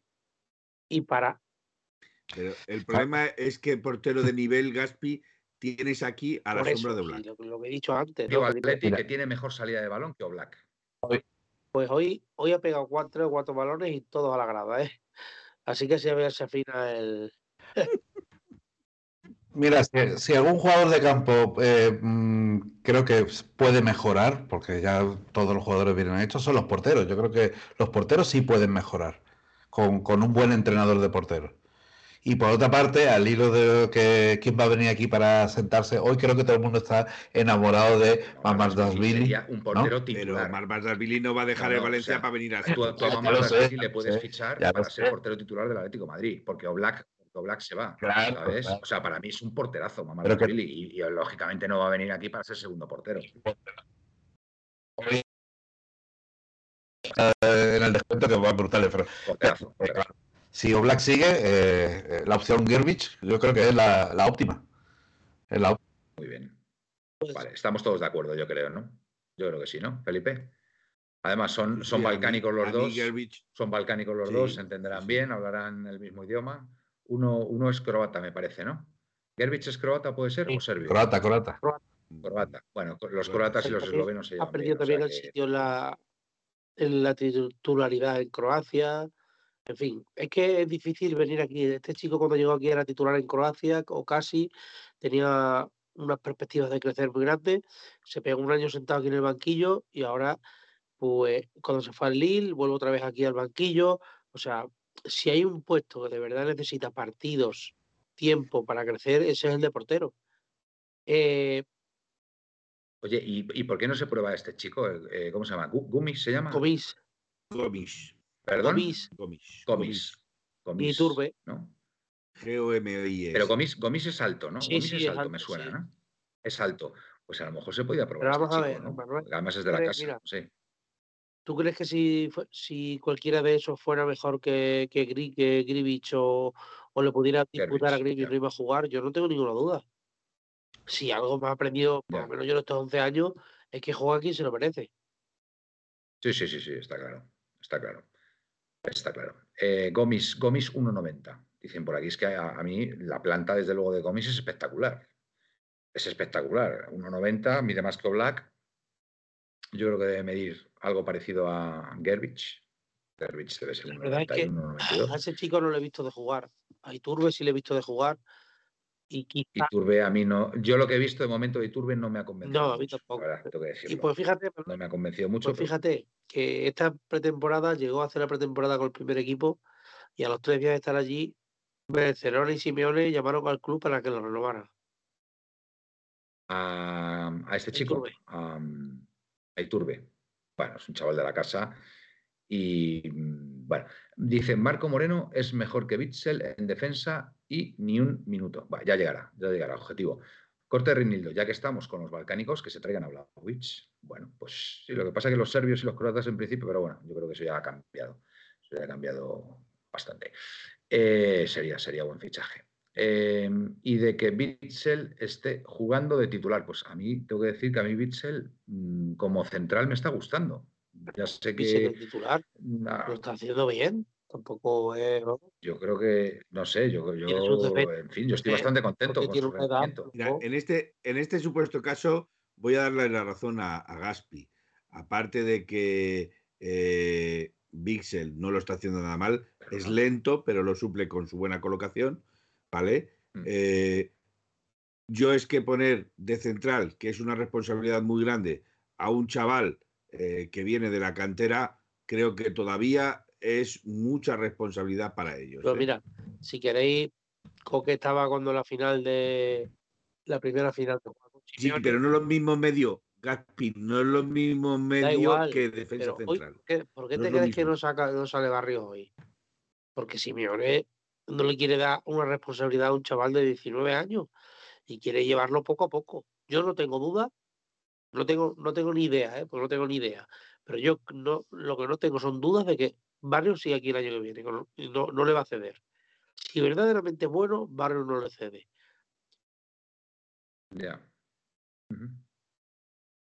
Y para. Pero el problema es que el portero de nivel Gaspi tienes aquí a la sombra de Black. Lo, que he dicho antes. Digo, que tiene mejor salida de balón que Oblak. Pues hoy, hoy ha pegado cuatro o cuatro balones y todos a la grada, ¿eh? Así que si a ver se afina el. Mira, si, algún jugador de campo eh, mm, creo que puede mejorar, porque ya todos los jugadores vienen hechos, son los porteros. Yo creo que los porteros sí pueden mejorar con, con un buen entrenador de porteros. Y por otra parte, al hilo de que quién va a venir aquí para sentarse, hoy creo que todo el mundo está enamorado de Mamardashvili. un portero ¿no? Pero Mamardashvili no va a dejar el Valencia para venir a Tú, tú a le puedes fichar para ser portero titular del Atlético Madrid, porque Oblak Oblak se va, ¿sabes? O sea, para mí es un porterazo, Mamardashvili, y, y, lógicamente no va a venir aquí para ser segundo portero. En el descuento que va a brutal, pero, porterazo, porterazo si Oblak sigue, eh, eh, la opción Gerbich yo creo que es la, óptima. Muy bien. Pues vale, estamos todos de acuerdo, yo creo, ¿no? Yo creo que sí, ¿no, Felipe? Además, son, son balcánicos los dos. Son balcánicos los dos, se entenderán bien, hablarán el mismo idioma. Uno, uno es croata, me parece, ¿no? ¿Gerbich es croata, puede ser? ¿O serbio? Croata, croata. Croata. Bueno, los croatas y los eslovenos se Ha perdido también el sitio la, en la titularidad en Croacia. En fin, es que es difícil venir aquí. Este chico cuando llegó aquí era titular en Croacia o casi tenía unas perspectivas de crecer muy grandes. Se pegó un año sentado aquí en el banquillo y ahora, pues, cuando se fue al Lille, vuelve otra vez aquí al banquillo. O sea, si hay un puesto que de verdad necesita partidos, tiempo para crecer, ese es el de portero. Eh, Oye, ¿y, por qué no se prueba este chico? Eh, ¿Cómo se llama? ¿Gumis se llama? Gomis. Gomis. ¿Perdón? Gomis. Gomis. Gomis. Y Turbe. ¿no? G-O-M-I-S. Pero Gomis, Gomis es alto, ¿no? Sí, Gomis sí, es es alto, me suena, sí. ¿no? Es alto. Pues a lo mejor se podía probar. Pero vamos este a chico, ver, ¿no? Manuel, Además es de la casa. mira. Sí. ¿Tú crees que si, si cualquiera de esos fuera mejor que, que, Gri- que Grivich o, o le pudiera disputar a Grivich, no iba a jugar? Yo no tengo ninguna duda. Si algo me ha aprendido, por lo menos yo en estos 11 años, es que juega quien se lo merece. Sí, sí, sí, sí, está claro. Está claro. Está claro. Eh, Gomis, Gomis 1,90. Dicen por aquí, es que a, a mí la planta, desde luego, de Gomis es espectacular. Es espectacular. 1,90, mide más que Black. Yo creo que debe medir algo parecido a Gerbich. Gerbich debe ser La verdad es que 1,91, A 1,92. ese chico no le he visto de jugar. A Iturbe sí le he visto de jugar. Y quizá. Turbe a mí no. Yo lo que he visto de momento de Turbe no me ha convencido. No, a mí tampoco. que Y pues fíjate, No me ha convencido mucho. pues pero- fíjate que esta pretemporada llegó a hacer la pretemporada con el primer equipo y a los tres días de estar allí, Barcelona y Simeone llamaron al club para que lo renovara. a, a este chico, Iturbe. a, a Iturbe. Bueno, es un chaval de la casa. Y mm, bueno, dice Marco Moreno es mejor que Bitzel en defensa y ni un minuto. Va, ya llegará, ya llegará, objetivo. Corte Rinildo, ya que estamos con los balcánicos, que se traigan a Vlahovic. Bueno, pues sí, lo que pasa es que los serbios y los croatas en principio, pero bueno, yo creo que eso ya ha cambiado. Eso ya ha cambiado bastante. Eh, sería, sería buen fichaje. Eh, y de que Bitzel esté jugando de titular. Pues a mí tengo que decir que a mí Bitzel mm, como central me está gustando. Ya sé que el titular nah, lo está haciendo bien. Tampoco es. vamos, yo creo que, no sé, yo, en fin, yo estoy eh, bastante contento porque con tiene su una edad. rendimiento. Mira, ojo, en este, en este supuesto caso voy a darle la razón a, a Gaspi. Aparte de que eh, Bixel no lo está haciendo nada mal, Pero es no. lento, pero lo suple con su buena colocación, ¿vale? Mm. Eh, yo es que poner de central, que es una responsabilidad muy grande, a un chaval eh, que viene de la cantera, creo que todavía es mucha responsabilidad para ellos. Pero ¿eh? mira, si queréis, Coque estaba cuando la final de. La primera final de Sí, pero no es lo mismo medio, Gaspi, no es lo mismo medio que defensa pero central. ¿por qué, por qué No te crees que no, saca, no sale Barrios hoy? Porque Simeone no le quiere dar una responsabilidad a un chaval de 19 años y quiere llevarlo poco a poco. Yo no tengo duda, no tengo, no tengo ni idea, ¿eh? porque no tengo ni idea. Pero yo no, lo que no tengo son dudas de que Barrios sigue aquí el año que viene no, no le va a ceder. Si verdaderamente es bueno, Barrios no le cede. Ya.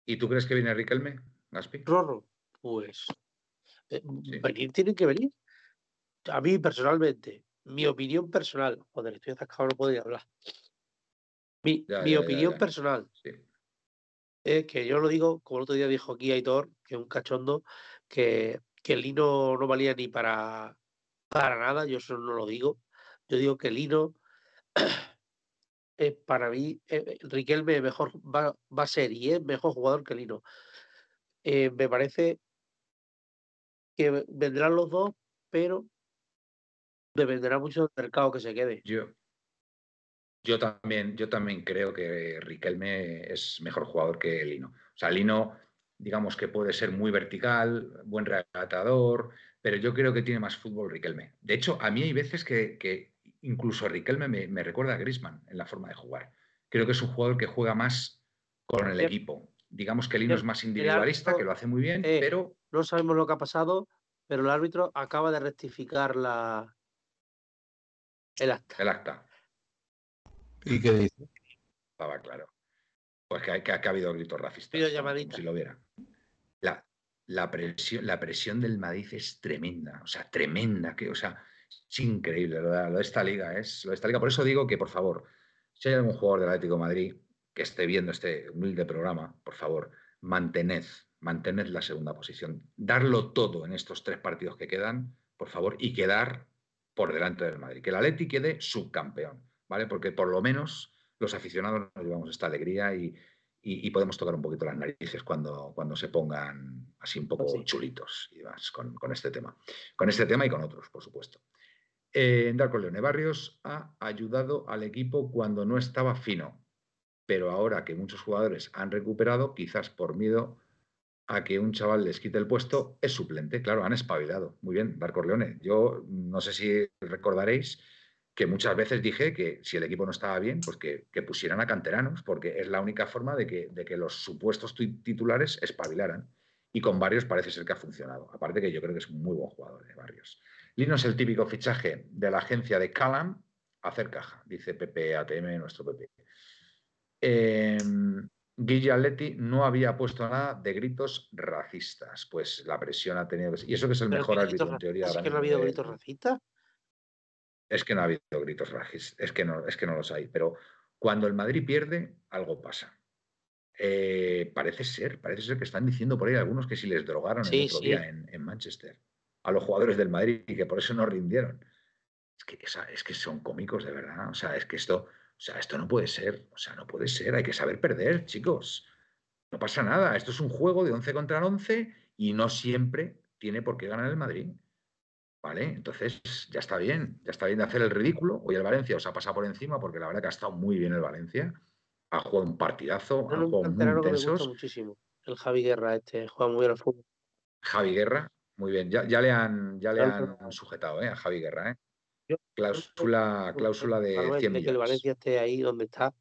¿Y tú crees que viene Riquelme, Gaspi? Rorro, pues eh, Sí. venir tienen que venir. A mí personalmente, mi opinión personal, joder, estoy atascado, no podía hablar. Mi, Ya, mi ya, opinión ya. personal Sí. es que yo lo digo, como el otro día dijo aquí Aitor, que es un cachondo, que, que el Lino no valía ni para, para nada, yo eso no lo digo. Yo digo que el Lino, eh, para mí, eh, Riquelme mejor, va, va a ser y es mejor jugador que Lino. Eh, me parece que vendrán los dos, pero dependerá mucho del mercado que se quede. Yo, yo también, yo también creo que Riquelme es mejor jugador que Lino. O sea, Lino, digamos que puede ser muy vertical, buen relatador, pero yo creo que tiene más fútbol Riquelme. De hecho, a mí hay veces que, que incluso Riquelme me, me recuerda a Griezmann en la forma de jugar. Creo que es un jugador que juega más con el equipo. Digamos que Lino es más individualista, árbitro, que lo hace muy bien, eh, pero No sabemos lo que ha pasado, pero el árbitro acaba de rectificar la el acta. el acta ¿Y qué dice? estaba claro. Pues que, que, que ha habido gritos racistas. Pido como llamadita. Si lo viera. La, presión, la presión del Madrid es tremenda, o sea, tremenda, que, o sea, es increíble lo lo de esta liga, es lo de esta liga. Por eso digo que, por favor, si hay algún jugador del Atlético Madrid que esté viendo este humilde programa, por favor, mantened, mantened la segunda posición, darlo todo en estos tres partidos que quedan, por favor, y quedar por delante del Madrid. Que el Atleti quede subcampeón, ¿vale? Porque por lo menos los aficionados nos llevamos esta alegría y, podemos tocar un poquito las narices cuando, cuando se pongan así un poco Pues sí. chulitos y vas con, con este tema. Con este tema y con otros, por supuesto. Eh, Darko Leone Barrios ha ayudado al equipo cuando no estaba fino, pero ahora que muchos jugadores han recuperado, quizás por miedo a que un chaval les quite el puesto, es suplente. Claro, han espabilado. Muy bien, Darko Leone. Yo no sé si recordaréis que muchas veces dije que si el equipo no estaba bien, pues que, que pusieran a canteranos, porque es la única forma de que, de que los supuestos tu- titulares espabilaran. Y con Barrios parece ser que ha funcionado. Aparte que yo creo que es un muy buen jugador de Barrios. Lino es el típico fichaje de la agencia de Callum, hacer caja, dice Pepe ATM, nuestro Pepe. Eh, Guille Atleti no había puesto nada de gritos racistas, pues la presión ha tenido que... Y eso que es el mejor ¿qué árbitro en teoría. ¿Es que no ha habido gritos racistas? es que no ha habido gritos racistas, es que no, es que no los hay. Pero cuando el Madrid pierde, algo pasa. Eh, parece ser, parece ser que están diciendo por ahí algunos que si les drogaron Sí, el otro sí. día en, en Manchester a los jugadores del Madrid y que por eso no rindieron. Es que, es que son cómicos de verdad. O sea, es que esto, o sea, esto no puede ser. O sea, no puede ser. Hay que saber perder, chicos. No pasa nada. Esto es un juego de 11 contra 11 y no siempre tiene por qué ganar el Madrid. ¿Vale? Entonces, ya está bien. Ya está bien de hacer el ridículo. Hoy el Valencia os ha pasado por encima porque la verdad que ha estado muy bien el Valencia. Ha jugado un partidazo, No, han no, un jugado muy canterano que me intensos. gusta muchísimo. El Javi Guerra, este, juega muy bien al fútbol. Javi Guerra, muy bien. Ya, ya le han, ya le han sujetado ¿eh? a Javi Guerra. ¿eh? Cláusula, cláusula de Manuel, 100 de que el millones. Valencia esté ahí donde está,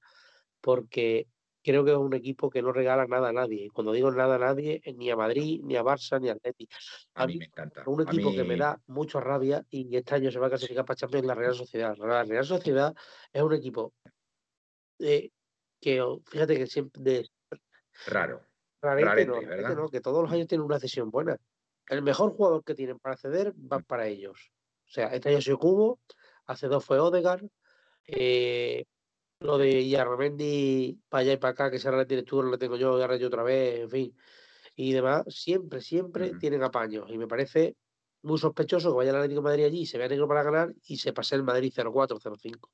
porque creo que es un equipo que no regala nada a nadie. Y cuando digo nada a nadie, es ni a Madrid, ni a Barça, ni a Atleti. A mí me encanta. un equipo que me da mucha rabia y este año se va a clasificar para Champions la Real Sociedad. La Real Sociedad es un equipo eh, que, fíjate que siempre de Raro. Rarete, no, no, que todos los años tienen una cesión buena. El mejor jugador que tienen para acceder va para ellos. O sea, este año sido Cubo, hace dos fue Odegaard, eh, lo de Yarramendi para allá y para acá, que se ahora le tienes tú, ahora le tengo yo, ahora yo otra vez, en fin. Y demás, siempre, siempre Ujú. tienen apaños. Y me parece muy sospechoso que vaya el Atlético de Madrid allí y se vea negro para ganar y se pase el Madrid 0-4, 0-5.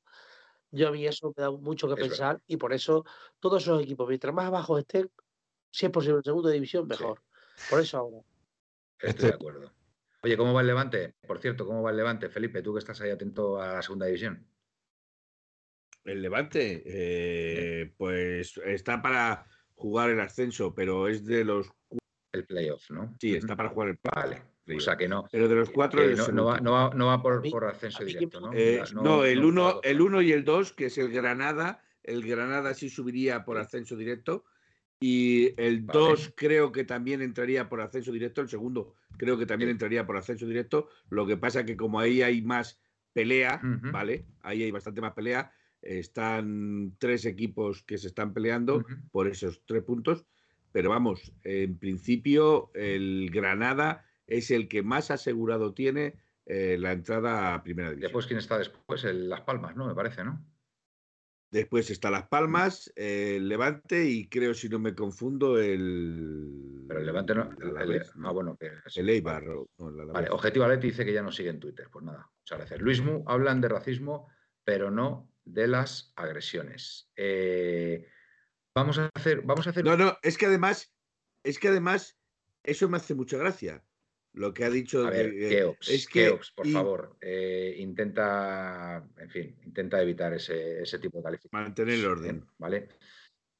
Yo a mí eso me da mucho que Es verdad. pensar y por eso todos esos equipos, mientras más abajo estén, si es posible en segunda división, mejor. Por eso ahora. Estoy Este- de acuerdo. Oye, ¿cómo va el Levante? Por cierto, ¿cómo va el Levante? Felipe, tú que estás ahí atento a la segunda división. El Levante, eh, pues está para jugar el ascenso, pero es de los. El playoff, ¿no? Sí, está para jugar el Vale. O sea que no. Pero de los cuatro que es no, no va, último. no va- no va por, ascenso directo, ¿no? Eh, La- no, el 1 claro, el uno y el 2, que es el Granada, el Granada sí subiría por ascenso directo. Y el Vale. 2 creo que también entraría por ascenso directo. El segundo creo que también Sí. entraría por ascenso directo. Lo que pasa que como ahí hay más pelea. ¿vale? Ahí hay bastante más pelea. Están tres equipos que se están peleando por esos tres puntos. Pero vamos, en principio el Granada es el que más asegurado tiene eh, la entrada a primera división. Después, ¿quién está después? El Las Palmas, ¿no? Me parece, ¿no? Después está Las Palmas, eh, el Levante y creo, si no me confundo, el. Pero el Levante no. el el- ah, no, bueno, que el vale. Eibar. no. Vale, Objetivo Aleti dice que ya nos sigue en Twitter. Pues nada, muchas gracias. Luis Mu, hablan de racismo, pero no de las agresiones. Eh, vamos a hacer. Vamos a hacer. No, no, es que además, es que además, eso me hace mucha gracia. Lo que ha dicho. A ver, de- Keops, es que. Keops, por y- favor, eh, intenta, en fin, intenta evitar ese, ese tipo de calificaciones. Mantener el orden. ¿Vale?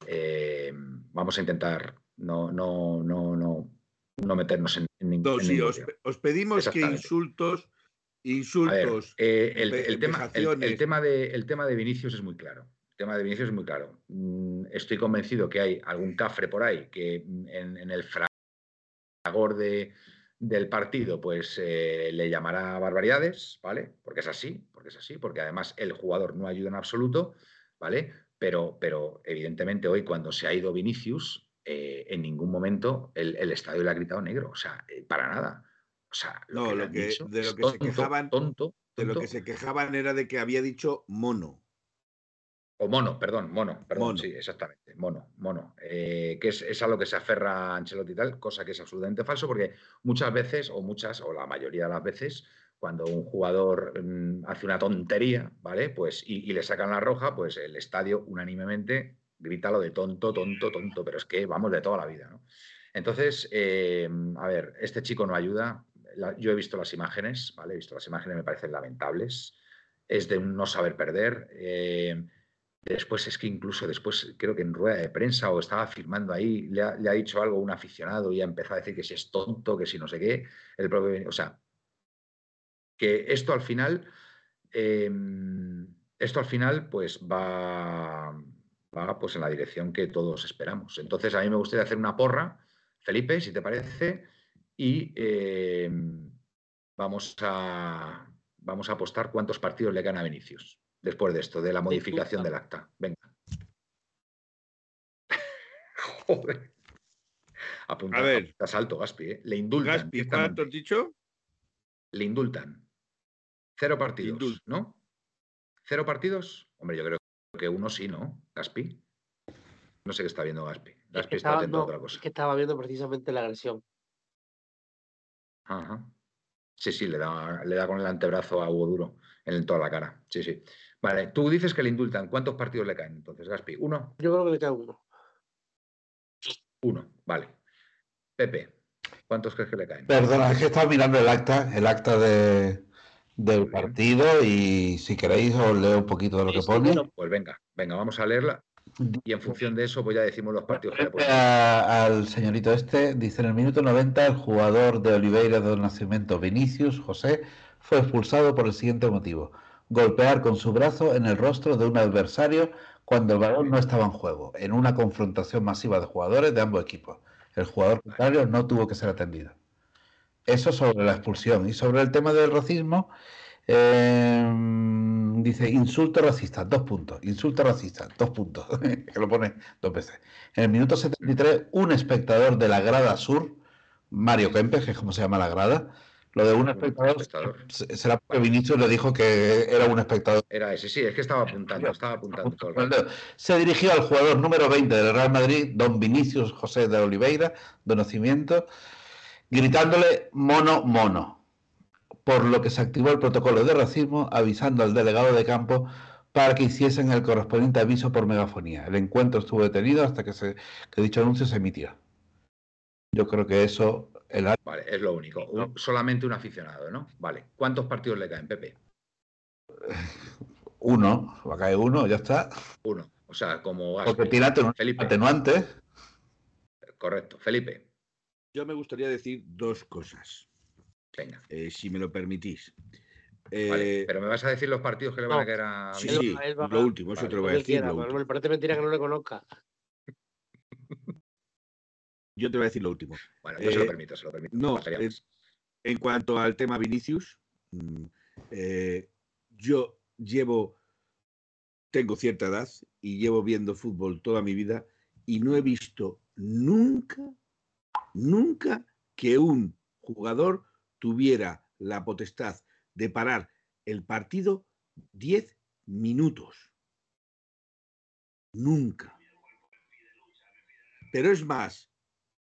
Eh, vamos a intentar no, no, no, no, no meternos en, en, nin- No, en sí, ningún os, os pedimos que insultos, ver, insultos. eh, el, tema, el- tema de, el tema de Vinicius es muy claro. El tema de Vinicius es muy claro. Mm, Estoy convencido que hay algún cafre por ahí que mm, en, en el fragor de, del partido pues eh, le llamará barbaridades, ¿vale? Porque es así, porque es así, porque además el jugador no ayuda en absoluto, ¿vale? Pero, pero evidentemente hoy cuando se ha ido Vinicius, eh, en ningún momento el, el estadio le ha gritado negro, o sea, eh, para nada. O sea, lo No, que lo que- dicho de lo que se quejaban- tonto, De lo que se quejaban era de que había dicho mono. O mono, perdón, mono, perdón, Mono. sí, exactamente, mono, mono. Eh, que es, es a lo que se aferra Ancelotti y tal, cosa que es absolutamente falso, porque muchas veces, o muchas, o la mayoría de las veces, cuando un jugador mm, hace una tontería, ¿vale? Pues y, le sacan la roja, pues el estadio unánimemente grita lo de tonto, tonto, tonto, pero es que vamos de toda la vida, ¿no? Entonces, eh, a ver, este chico no ayuda. yo he visto las imágenes, ¿vale? He visto las imágenes, me parecen lamentables. Es de un no saber perder. Eh, después es que incluso después, creo que en rueda de prensa o estaba firmando ahí, le ha, dicho algo un aficionado y ha empezado a decir que si es tonto, que si no sé qué. El propio, o sea, que esto al final, em, esto al final, pues va, va pues en la dirección que todos esperamos. Entonces, a mí me gustaría hacer una porra, Felipe, si te parece, y em, vamos, a, vamos a apostar cuántos partidos le gana a Vinicius después de esto, de la modificación del acta. Venga. Joder. Apunta, a ver. Estás alto, Gaspi. ¿eh? Le indultan. Gaspi, ¿cuánto has dicho? Le indultan. Cero partidos, ¿no? ¿Cero partidos? Hombre, yo creo que uno sí, ¿no? Gaspi. No sé qué está viendo Gaspi. Gaspi está atento a otra cosa. Es que estaba viendo precisamente la agresión. Ajá. Sí, sí, le da, le da con el antebrazo a Hugo Duro en toda la cara. Sí, sí. Vale, tú dices que le indultan. ¿Cuántos partidos le caen entonces, Gaspi? ¿Uno? Yo creo que le cae uno. Uno, vale. Pepe, ¿cuántos crees que le caen? Perdona, es que estaba mirando el acta, el acta de, del partido y si queréis os leo un poquito de lo que pone. Pues venga, venga, vamos a leerla y en función de eso pues ya decimos los partidos que le Al señorito este, dice en el minuto 90 el jugador de Oliveira de Nacimiento Vinicius, José, fue expulsado por el siguiente motivo. Golpear con su brazo en el rostro de un adversario cuando el balón no estaba en juego, en una confrontación masiva de jugadores de ambos equipos. El jugador contrario no tuvo que ser atendido. Eso sobre la expulsión. Y sobre el tema del racismo, em, dice insulto racista, dos puntos. Insulto racista, dos puntos. que lo pone dos veces. En el minuto 73, un espectador de la grada sur, Mario Kempes, que es como se llama la grada, lo de un espectador, será porque Vinicius le dijo que era un espectador. Era ese, sí, es que estaba apuntando, estaba apuntando todo Se dirigió al jugador número 20 del Real Madrid, don Vinicius José de Oliveira, de nacimiento, gritándole mono, mono, por lo que se activó el protocolo de racismo avisando al delegado de campo para que hiciesen el correspondiente aviso por megafonía. El encuentro estuvo detenido hasta que, se, que dicho anuncio se emitió. Yo creo que eso... El... Vale, es lo único. solamente un aficionado, ¿no? Vale. ¿Cuántos partidos le caen, Pepe? Uno. Va a caer uno, ya está. Uno. O sea, como... Porque tiene atenuante. Correcto. Felipe. Yo me gustaría decir dos cosas. Venga. Eh, si me lo permitís. Eh, pero me vas a decir los partidos que le van a caer a. Sí, sí, lo último, eso te lo voy a decir. me parece mentira que no le conozca. Yo te voy a decir lo último. Bueno, yo se lo eh, permito, se lo permito. No, en cuanto al tema Vinicius, mm, yo llevo, tengo cierta edad y llevo viendo fútbol toda mi vida y no he visto nunca nunca que un jugador tuviera la potestad de parar el partido 10 minutos. Nunca. Pero es más,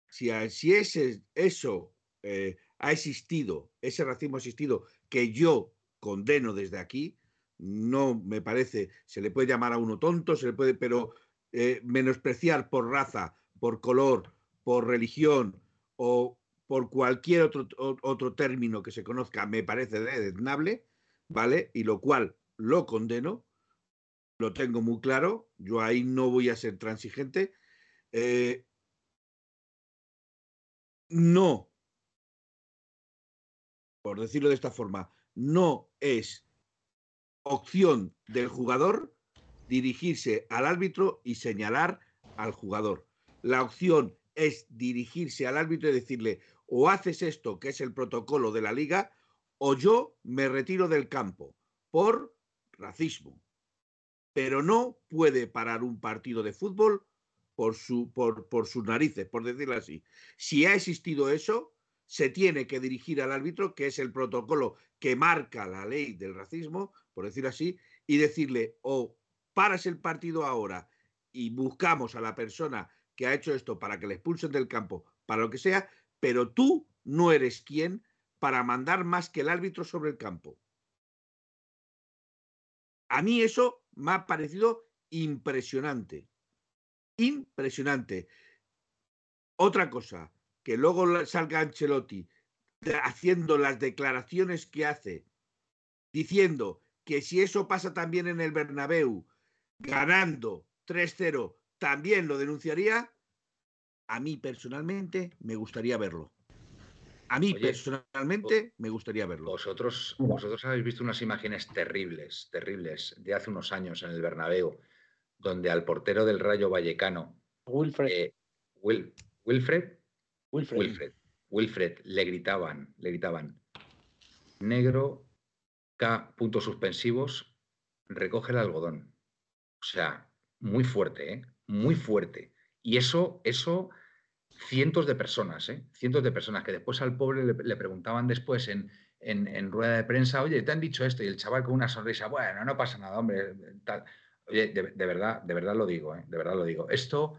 si, si ese, eso eh, ha existido, ese racismo ha existido, que yo condeno desde aquí, no me parece, se le puede llamar a uno tonto, se le puede, pero eh, menospreciar por raza, por color, por religión o por cualquier otro, otro término que se conozca, me parece desnable, ¿vale? Y lo cual lo condeno, lo tengo muy claro, yo ahí no voy a ser transigente. Eh, no, por decirlo de esta forma, no es opción del jugador dirigirse al árbitro y señalar al jugador. La opción es dirigirse al árbitro y decirle, o haces esto, que es el protocolo de la liga, o yo me retiro del campo por racismo. Pero no puede parar un partido de fútbol por, su, por, sus narices, por decirlo así. Si ha existido eso, se tiene que dirigir al árbitro, que es el protocolo que marca la ley del racismo, por decirlo así, y decirle, o paras el partido ahora y buscamos a la persona que ha hecho esto para que le expulsen del campo, para lo que sea, pero tú no eres quien para mandar más que el árbitro sobre el campo. A mí eso me ha parecido impresionante. Impresionante. Otra cosa, que luego salga Ancelotti haciendo las declaraciones que hace, diciendo que si eso pasa también en el Bernabéu, ganando 3-0, también lo denunciaría, a mí personalmente me gustaría verlo. A mí personalmente me gustaría verlo. Vosotros, vosotros habéis visto unas imágenes terribles, terribles, de hace unos años en el Bernabéu, donde al portero del Rayo Vallecano, Wilfred. eh, Wil- Wilfred, Wilfred. Wilfred, Wilfred, le gritaban, le gritaban, negro, K, puntos suspensivos, recoge el algodón. O sea, muy fuerte, ¿eh? Muy fuerte. Y eso, eso, cientos de personas, ¿eh? Cientos de personas que después al pobre le, preguntaban después en, en- en rueda de prensa, oye, te han dicho esto, y el chaval con una sonrisa, bueno, no pasa nada, hombre. Oye, de, verdad, de verdad lo digo, ¿eh? De verdad lo digo. Esto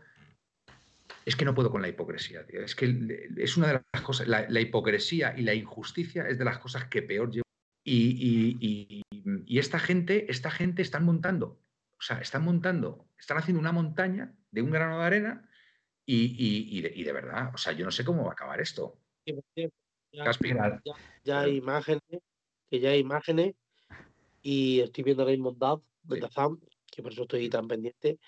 es que no puedo con la hipocresía, tío. Es que es una de las cosas, la, la hipocresía y la injusticia es de las cosas que peor llevo. Y, y- y- y esta gente, esta gente están montando, o sea, están montando, están haciendo una montaña de un grano de arena y, y- y de, y de verdad, o sea, yo no sé cómo va a acar esto. Ya- ya, ya hay imágenes, que ya hay imágenes, y estoy viendo Raymond Dove de Sí. Tazam, que por eso estoy tan pendiente.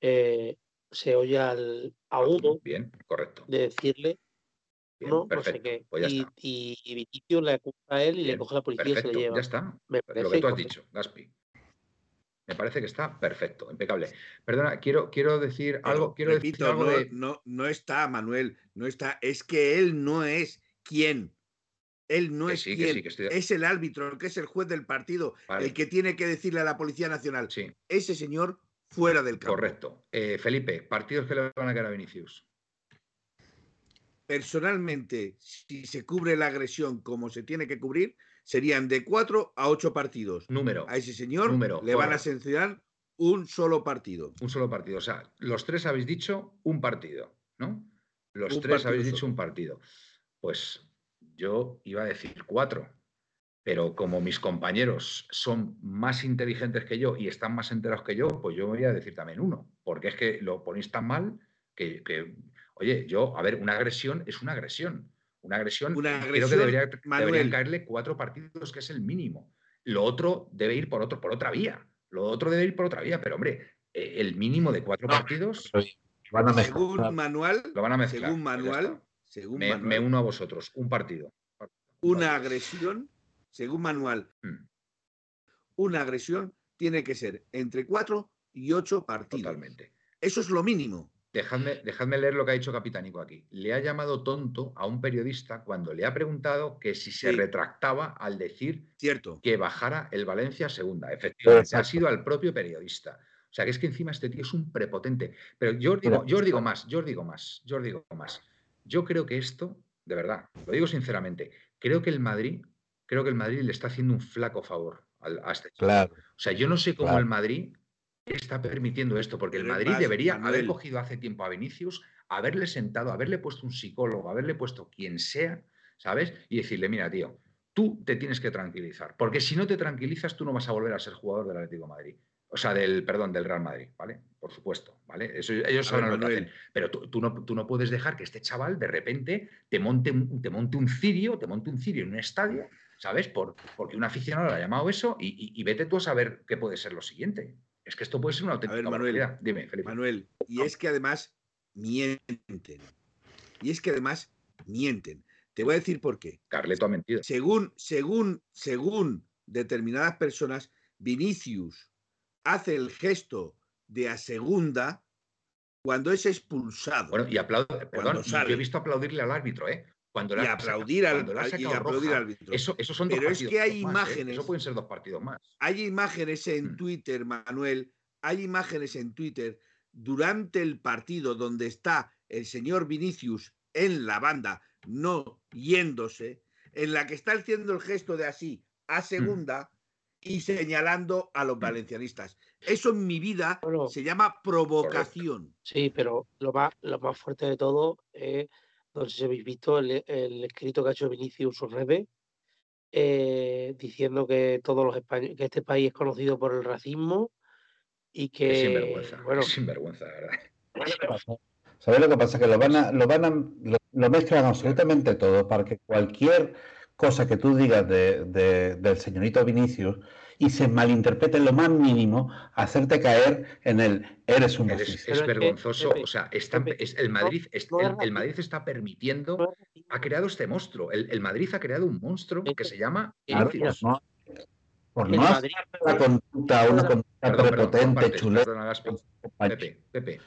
eh, se oye al, a uno bien, correcto. de decirle Bien, no, no sé qué. Pues y, y, le acusa a él y le coge la policía y se le lleva. ya está. Me Lo que tú has dicho, Gaspi. Me parece que está perfecto, impecable. Perdona, quiero, quiero decir Pero, algo, quiero decir repito, algo no, de. no, no está, Manuel, no está. Es que él no es quien. Él no Que es sí, que quien. sí, que estoy de- Es el árbitro, el que es el juez del partido, Vale. el que tiene que decirle a la Policía Nacional, Sí, ese señor fuera del campo. correcto. Eh, Felipe, partidos que le van a quedar a Vinicius. Personalmente, si se cubre la agresión como se tiene que cubrir, serían de cuatro a ocho partidos. Número, A ese señor Número, le van a sancionar un solo partido. un solo partido. O sea, los tres habéis dicho un partido, ¿no? Los Un tres habéis solo. dicho un partido. Pues yo iba a decir cuatro, pero como mis compañeros son más inteligentes que yo y están más enterados que yo, pues yo voy a decir también uno, porque es que lo ponéis tan mal que, que, oye, yo, a ver, una agresión es una agresión. Una agresión, Una creo que debería- Manuel. deberían caerle cuatro partidos, que es el mínimo. Lo otro debe ir por, otro, por otra vía. Lo otro debe ir por otra vía, pero hombre, eh, el mínimo de cuatro No, partidos Van a Según manual, lo van a mezclar. según manual, según me, manual, me uno a vosotros, un partido. una agresión, según manual, Mm, una agresión tiene que ser entre cuatro y ocho partidos. Totalmente. Eso es lo mínimo. Dejadme, dejadme leer lo que ha dicho Capitánico aquí. Le ha llamado tonto a un periodista cuando le ha preguntado que si se Sí. retractaba al decir Cierto. que bajara el Valencia a segunda. Efectivamente, ha sido al propio periodista. O sea, que es que encima este tío es un prepotente. Pero yo os digo, yo os digo más, yo os digo más, yo os digo más. Yo creo que esto, de verdad, lo digo sinceramente, creo que el Madrid, creo que el Madrid le está haciendo un flaco favor al- a este chico. Claro. O sea, yo no sé cómo Claro. el Madrid está permitiendo esto, porque el Madrid debería Manuel. haber cogido hace tiempo a Vinicius, haberle sentado, haberle puesto un psicólogo, haberle puesto quien sea, ¿sabes? Y decirle, mira, tío, tú te tienes que tranquilizar, porque si no te tranquilizas, tú no vas a volver a ser jugador del Atlético de Madrid. O sea, del, perdón, del Real Madrid, ¿vale? Por supuesto, ¿vale? Eso, ellos saben lo que hacen. Pero tú, tú no, tú no puedes dejar que este chaval de repente te monte un, te monte un cirio, te monte un cirio en un estadio, ¿sabes? Por, porque un aficionado le ha llamado eso y, y- y vete tú a saber qué puede ser lo siguiente. Es que esto puede ser una auténtica Manuel, barbaridad. Dime, Felipe. Manuel, y es que además mienten. Y es que además mienten. Te voy a decir por qué. Carleto ha mentido. Según, según, según determinadas personas, Vinicius hace el gesto de a segunda cuando es expulsado. Bueno, y aplaudo, perdón, yo he visto aplaudirle al árbitro, ¿eh? Cuando y aplaudir al, cuando y aplaudir roja, al árbitro. Eso, eso son dos Pero es partidos que hay más, ¿eh? imágenes- Eso pueden ser dos partidos más. Hay imágenes en Mm. Twitter, Manuel, hay imágenes en Twitter durante el partido donde está el señor Vinicius en la banda, no yéndose, en la que está haciendo el gesto de así a segunda y señalando a los Mm. valencianistas. Eso en mi vida Bueno. se llama provocación. Sí, pero lo más, lo más fuerte de todo es no sé si habéis visto el, el escrito que ha hecho Vinicius Rebe, eh, diciendo que todos los españoles, que este país es conocido por el racismo y que. Es sinvergüenza, bueno, es sinvergüenza, la ¿verdad? ¿Sabes lo que pasa? Que lo van a, lo van a, lo, lo mezclan absolutamente todo para que cualquier cosa que tú digas de, de- del señorito Vinicius y se malinterprete en lo más mínimo, hacerte caer en el eres un Es, racista. es vergonzoso, o sea, está- es- el Madrid, es- el. Madrid está permitiendo, ha creado este monstruo. El, el Madrid ha creado un monstruo que se llama Vinicius. por no, hacer la conducta, una conducta Perdón, perdón, prepotente, chuleta. compañero. Pepe, Pepe.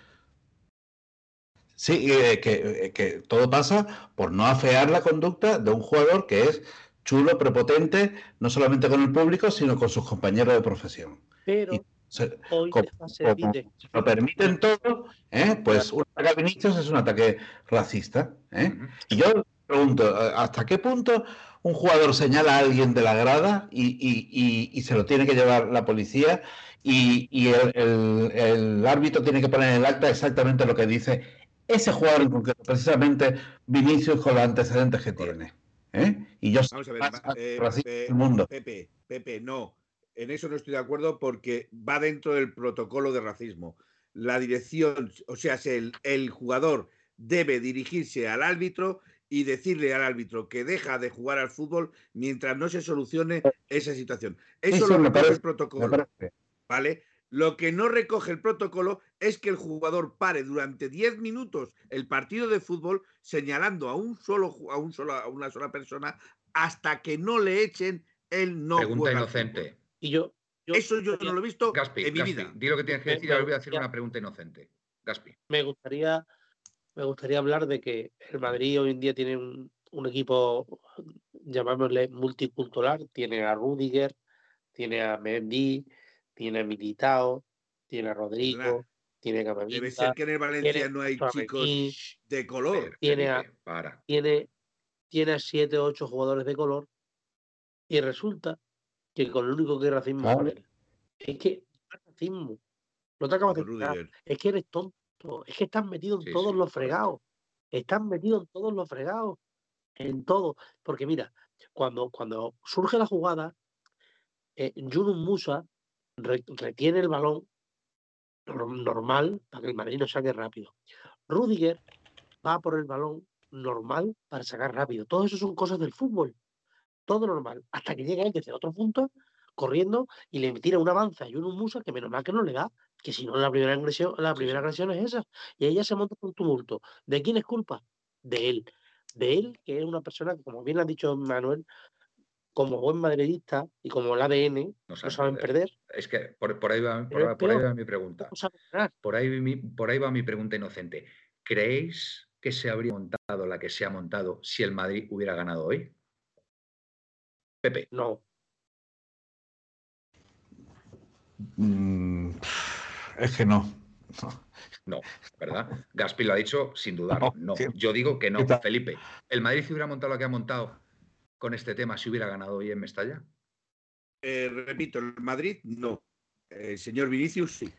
Sí, eh, que, eh, que todo pasa por no afear la conducta de un jugador que es chulo, prepotente, no solamente con el público, sino con sus compañeros de profesión. pero Y se- hoy como- como lo permiten todo, ¿eh? pues un ataque a Vinicius es un ataque racista. ¿eh? Y yo pregunto, eh, ¿hasta qué punto un jugador señala a alguien de la grada y, y- y- y se lo tiene que llevar la policía y, y el, el- el árbitro tiene que poner en el acta exactamente lo que dice ese jugador en concreto, precisamente Vinicius con los antecedentes que tiene? ¿Eh? Y yo Vamos a ver, más ma- eh, mundo. Pepe, Pepe, no. En eso no estoy de acuerdo porque va dentro del protocolo de racismo. La dirección, o sea, el, el jugador debe dirigirse al árbitro y decirle al árbitro que deja de jugar al fútbol mientras no se solucione esa situación. Eso Eso lo me parece- el protocolo. Me parece- ¿vale? Lo que no recoge el protocolo es que el jugador pare durante 10 minutos el partido de fútbol señalando a un solo a un solo a una sola persona hasta que no le echen el no Pregunta juega al inocente. fútbol. y yo, yo Eso yo no lo he visto Gaspi, en mi Gaspi, vida. di lo que tienes que decir y ahora voy a hacer una pregunta inocente. Gaspi. me gustaría me gustaría hablar de que el Madrid hoy en día tiene un, un equipo llamémosle multicultural tiene a Rudiger tiene a Mendy tiene a Militao tiene a Rodrigo ¿Verdad? tiene a Debe ser que en el Valencia tiene no hay chicos de color. Tiene a- para. tiene tiene a siete o ocho jugadores de color y resulta que con el único que es racismo Claro. es que no es racismo no te acabas de. Rudiger. es que eres tonto, es que estás metido en Sí, todos sí, los fregados, estás metido en todos los fregados, en todo, porque mira, cuando, cuando surge la jugada, eh, Yunus Musa retiene el balón nor- normal para que el Madrid saque rápido. Rudiger va por el balón normal para sacar rápido. Todo eso son cosas del fútbol. Todo normal. Hasta que llega él desde otro punto, corriendo, y le tira un avance a Yunus Musa que menos mal que no le da, que si no la primera agresión, la primera agresión es esa. Y ahí ya se monta un tumulto. ¿De quién es culpa? De él. De él, que es una persona que, como bien ha dicho Manuel, como buen madridista y como el ADN, No no saben perder. Es que por, por ahí va, por, por ahí mi pregunta. no. Por ahí, mi- por ahí va mi pregunta inocente. ¿Creéis que se habría montado la que se ha montado si el Madrid hubiera ganado hoy? Pepe, No. Mm, es que no. no, ¿verdad? Gaspi lo ha dicho sin dudar. No, No, ¿qué- yo digo que no. Felipe, ¿el Madrid se hubiera montado lo que ha montado con este tema si hubiera ganado hoy en Mestalla? Eh, repito, el Madrid no. El señor Vinicius sí.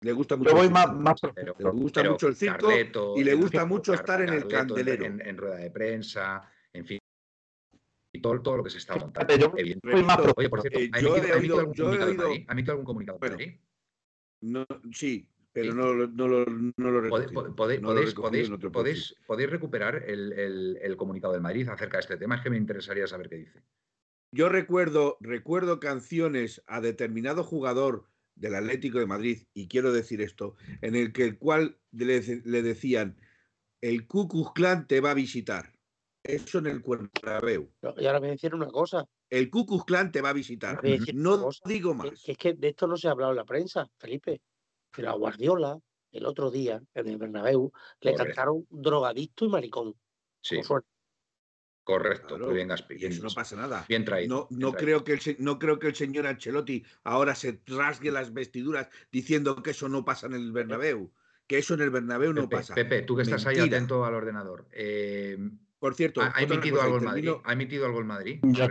Le gusta mucho. Yo voy el más, más Pero, Le gusta pero mucho el circo Carleto, y le gusta mucho Car- estar en el Carleto candelero. En, en rueda de prensa, en fin. Y todo, todo lo que se está montando. Yo voy más Oye, por cierto, Eh, ¿ha yo emitido, he ha emitido algún yo he comunicado? ¿Ha emitido algún comunicado el Bueno, Madrid? No, sí, pero no, lo- no, lo, no lo he Pode- recogido. po- pode- No lo podéis, podéis- podéis- podéis recuperar el, el- el comunicado del Madrid acerca de este tema. Es que me interesaría saber qué dice. Yo recuerdo, recuerdo canciones a determinado jugador del Atlético de Madrid, y quiero decir esto, en el que el cual le, le decían, el Ku Klux Klan te va a visitar. Eso en el Cuernabéu. Y ahora voy a decir una cosa. El Ku Klux Klan te va a visitar. No cosa, digo que- más. que es que de esto no se ha hablado en la prensa, Felipe. Pero a Guardiola, el otro día, en el Bernabéu, le Correcto. cantaron drogadicto y maricón. Sí, correcto. Claro, Muy bien, Gaspi. y eso no pasa nada. Bien traído. No, bien no, traído. creo que el, no creo que el señor Ancelotti ahora se rasgue las vestiduras diciendo que eso no pasa en el Bernabéu. Que eso en el Bernabéu no pasa. Pepe, tú que estás ahí atento al ordenador. eh, Por cierto, ¿ha, emitido cosa, algo el Madrid? ¿Ha emitido algo el Madrid? Yo